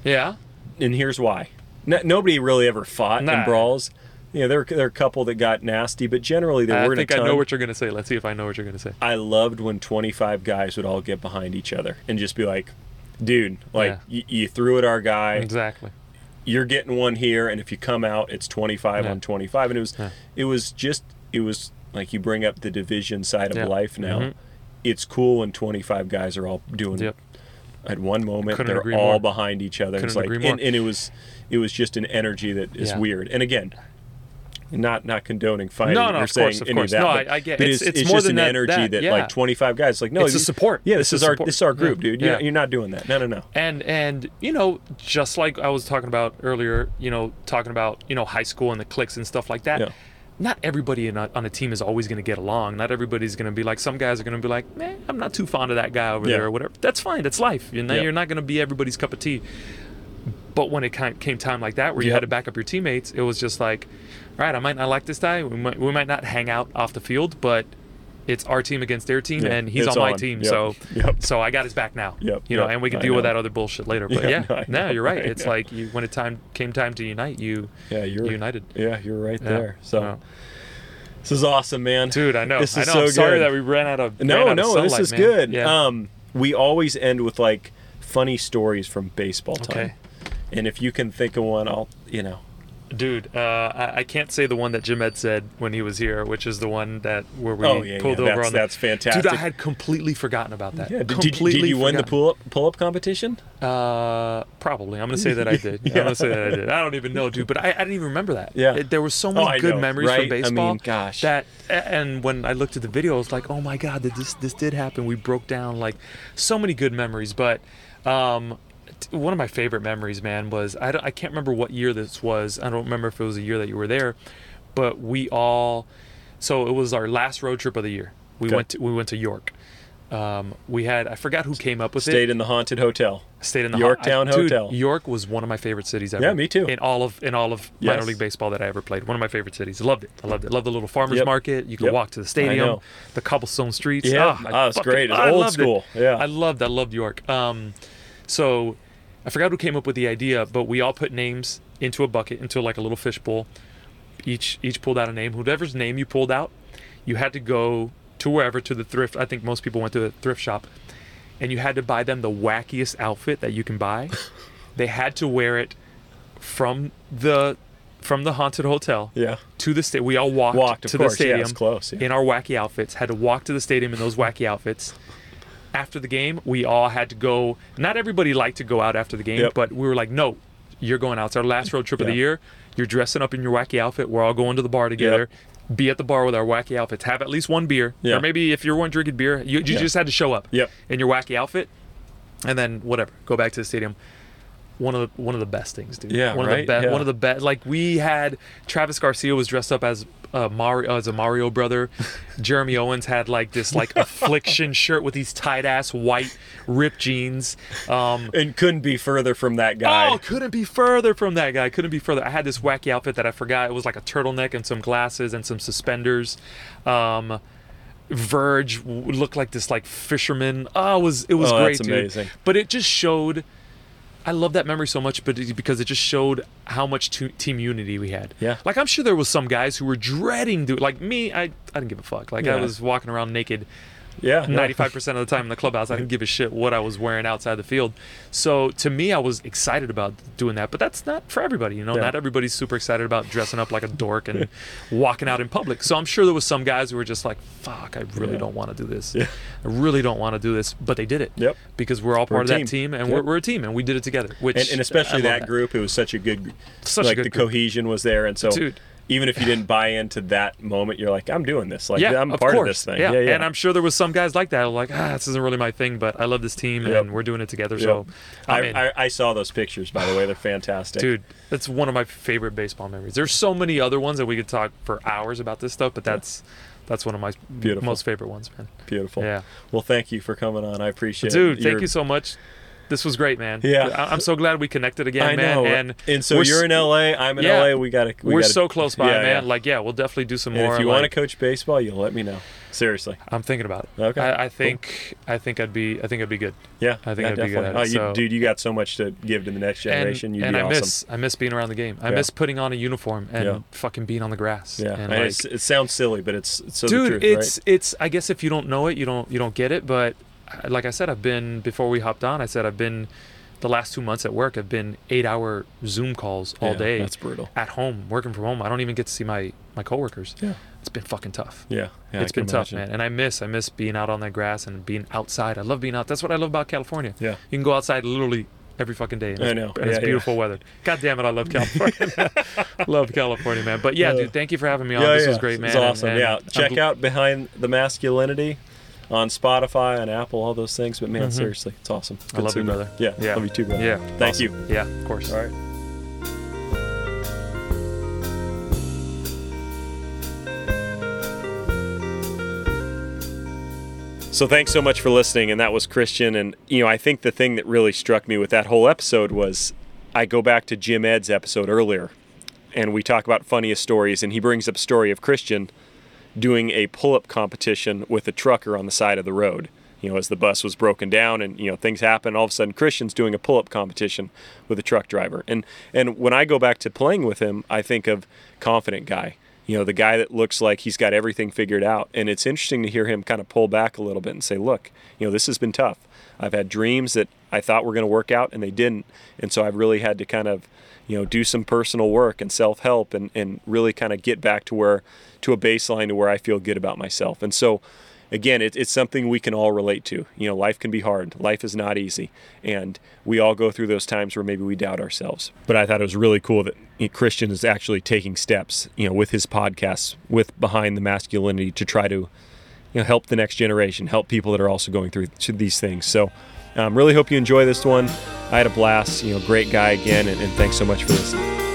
Yeah. And here's why. No, nobody really ever fought Nah. in brawls. You know, there, there are a couple that got nasty, but generally there I weren't I think I know what you're gonna say. Let's see if I know what you're gonna say. I loved when 25 guys would all get behind each other and just be like, dude, like Yeah. y- you threw at our guy. Exactly. you're getting one here and if you come out it's 25 Yeah. on 25 and it was Yeah. it was just it was like you bring up the division side of Yeah. life now Mhm. it's cool when 25 guys are all doing Yep. at one moment Couldn't they're all more. behind each other Couldn't like agree more. and, and it was it was just an energy that is Yeah. weird and again not not condoning fighting No, no, or saying course, of any course. of that No, but, I- I get- but it's- it's, it's it's more just than an that- energy that, that, yeah. like 25 guys like no It's a support. yeah this a is our support. this is our group Yeah. dude you're, Yeah. you're not doing that no no no And and you know, just like I was talking about earlier, you know, talking about you know high school and the cliques and stuff like that. Not everybody in a, on a team is always going to get along. Not everybody's going to be like. Some guys are going to be like, "Man, I'm not too fond of that guy over Yeah. there," or whatever. That's fine. That's life. You know, Yeah. you're not going to be everybody's cup of tea. But when it came time like that, where you Yep. had to back up your teammates, it was just like, all right, I might not like this guy. We might, we might not hang out off the field, but it's our team against their team, Yeah, and he's on my on. team. Yep. So, Yep. so I got his back now. Yep, You know, and we can I deal with that other bullshit later. But Yeah, no, no, you're right. It's like you, when it time came time to unite, you yeah you're united. yeah you're right there so Yeah. This is awesome, man. Dude, I know. This I is know. so I'm sorry good. that we ran out of. ran No, out of no, this is man. good. Yeah. Um, we always end with like funny stories from baseball time. Okay. And if you can think of one, I'll, you know. Dude, uh, I, I can't say the one that Jim Ed said when he was here, which is the one that where we Oh, yeah, pulled yeah, over that's- on. the- that's fantastic. Dude, I had completely forgotten about that. Yeah. Did, did, did completely you win the pull up pull up competition? Uh, probably. I'm gonna say that I did. I'm gonna say that I did. I don't even know, dude. But I, I didn't even remember that. Yeah. It- there were so Oh, many I good know, memories right? from I mean, gosh. That and when I looked at the video, I was like, oh my god, this this did happen. We broke down like so many good memories. But um, one of my favorite memories, man, was I, don't- I can't remember what year this was. I don't remember if it was a year that you were there, but we all. So it was our last road trip of the year. We Okay. went to, we went to York. Um, we had I forgot who came up with it Stayed in the haunted hotel. stayed in the Yorktowne I- dude, Hotel. York was one of my favorite cities ever. Yeah, me too. In all of in all of minor league baseball that I ever played, one of my favorite cities. I loved it. I loved it. Loved the little farmers Yep. market. You could Yep. walk to the stadium, the cobblestone streets. Yeah. Ah, Ah, it's fucking- great. It's old loved it. school. Yeah. I loved. I loved York. Um, so I forgot who came up with the idea, but we all put names into a bucket, into like a little fishbowl. Each each pulled out a name. Whoever's name you pulled out, you had to go to wherever to the thrift. I think most people went to the thrift shop, and you had to buy them the wackiest outfit that you can buy. they had to wear it from the from the haunted hotel Yeah. to the state. We all walked, Walked, to course. the stadium it's close, yeah. in our wacky outfits. Had to walk to the stadium in those wacky outfits. After the game, we all had to go. Not everybody liked to go out after the game, Yep. but we were like, "No, you're going out. It's our last road trip of the year. You're dressing up in your wacky outfit. We're all going to the bar together. Be at the bar with our wacky outfits. Have at least one beer, Yeah. or maybe if you weren't drinking beer, you, you Yeah. just had to show up Yep. in your wacky outfit, and then whatever, go back to the stadium. One of the one of the best things, dude. Yeah, one right? of the best. Yeah. One of the best. Like we had Travis Garcia was dressed up as uh, Mario as a Mario brother. Jeremy Owens had like this like affliction shirt with these tight ass white ripped jeans. Um, And couldn't be further from that guy. Oh, couldn't be further from that guy. Couldn't be further. I had this wacky outfit that I forgot. It was like a turtleneck and some glasses and some suspenders. Um, Verge looked like this like fisherman. Oh, it was it was Oh, great, that's dude. But it just showed. I love that memory so much, but because it just showed how much to, team unity we had. Yeah. Like I'm sure there was some guys who were dreading do like me. I I didn't give a fuck. Like I was walking around naked yeah. 95% of the time in the clubhouse. I didn't give a shit what I was wearing outside the field. So to me, I was excited about doing that. But that's not for everybody. You know, Yeah. not everybody's super excited about dressing up like a dork and walking out in public. So I'm sure there was some guys who were just like, fuck, I really Yeah. don't want to do this. Yeah. I really don't want to do this. But they did it. Yep. Because we're all We're a part of that team. and Yep. we're, we're a team and we did it together. Which and, and especially love that, group, it was such a good, Such a like good the group. cohesion was there, and so Dude. Even if you didn't buy into that moment, you're like, I'm doing this, like yeah, I'm of part course. of this thing. Yeah. Yeah, yeah. and I'm sure there was some guys like that, like ah, this isn't really my thing, but I love this team Yep. and we're doing it together. So, Yep. I'm I. I, I saw those pictures, by the way. They're fantastic. Dude, that's one of my favorite baseball memories. There's so many other ones that we could talk for hours about this stuff, but that's that's one of my Beautiful. most favorite ones, man. Beautiful. Yeah. Well, thank you for coming on. I appreciate it. Dude, thank you so much. This was great, man. Yeah. I- I'm so glad we connected again, I man. know. And and so you're in LA. I'm in Yeah. LA. We got to. We we're gotta, so close by, Yeah, man. yeah. Like, yeah, we'll definitely do some And more. if you want to coach baseball, you'll let me know. Seriously. I'm thinking about it. Okay, I, I cool. think I think I'd be I think I'd be good. Yeah, I think I'd be good definitely. at oh, you, so- dude, you got so much to give to the next generation. And, You'd and be I awesome. miss I miss being around the game. I miss putting on a uniform and fucking being on the grass. Yeah, And like, it sounds silly, but it's, it's so dude truth, it's right? it's i guess if you don't know it you don't you don't get it but like i said i've been before we hopped on i said i've been the last two months at work i've been eight hour zoom calls all Yeah, day That's brutal. at home working from home i don't even get to see my my coworkers Yeah, it's been fucking tough yeah, yeah. it's I been tough imagine. man and i miss i miss being out on that grass and being outside i love being out that's what i love about california Yeah. you can go outside literally every fucking day and I know. and it's Yeah, yeah. beautiful weather god damn it i love california love california man but yeah Yeah. dude thank you for having me on Yeah, this yeah. was great man It's awesome. and yeah, I'm check out behind the masculinity on Spotify, on Apple, all those things. But man, Mhm. seriously, it's awesome. I Good love you, brother. Yeah, Yeah. love you too, brother. yeah Thank awesome. you. yeah of course All right. So thanks so much for listening, and that was Christian. And you know, I think the thing that really struck me with that whole episode was, I go back to Jim Ed's episode earlier, and we talk about funniest stories, and he brings up a story of Christian doing a pull-up competition with a trucker on the side of the road. You know, as the bus was broken down, and you know things happen. All of a sudden, Christian's doing a pull-up competition with a truck driver, and and when I go back to playing with him, I think of confident guy. you know, the guy that looks like he's got everything figured out. And it's interesting to hear him kind of pull back a little bit and say, look, you know, this has been tough. I've had dreams that I thought were going to work out and they didn't. And so I've really had to kind of, you know, do some personal work and self help and, and really kind of get back to where, to a baseline to where I feel good about myself. And so, again, it, it's something we can all relate to. You know, life can be hard. Life is not easy. And we all go through those times where maybe we doubt ourselves. But I thought it was really cool that Christian is actually taking steps, you know, with his podcasts, with Behind the Masculinity to try to, you know, help the next generation, help people that are also going through these things. So, um, really hope you enjoy this one. I had a blast. You know, great guy again, and, and thanks so much for listening.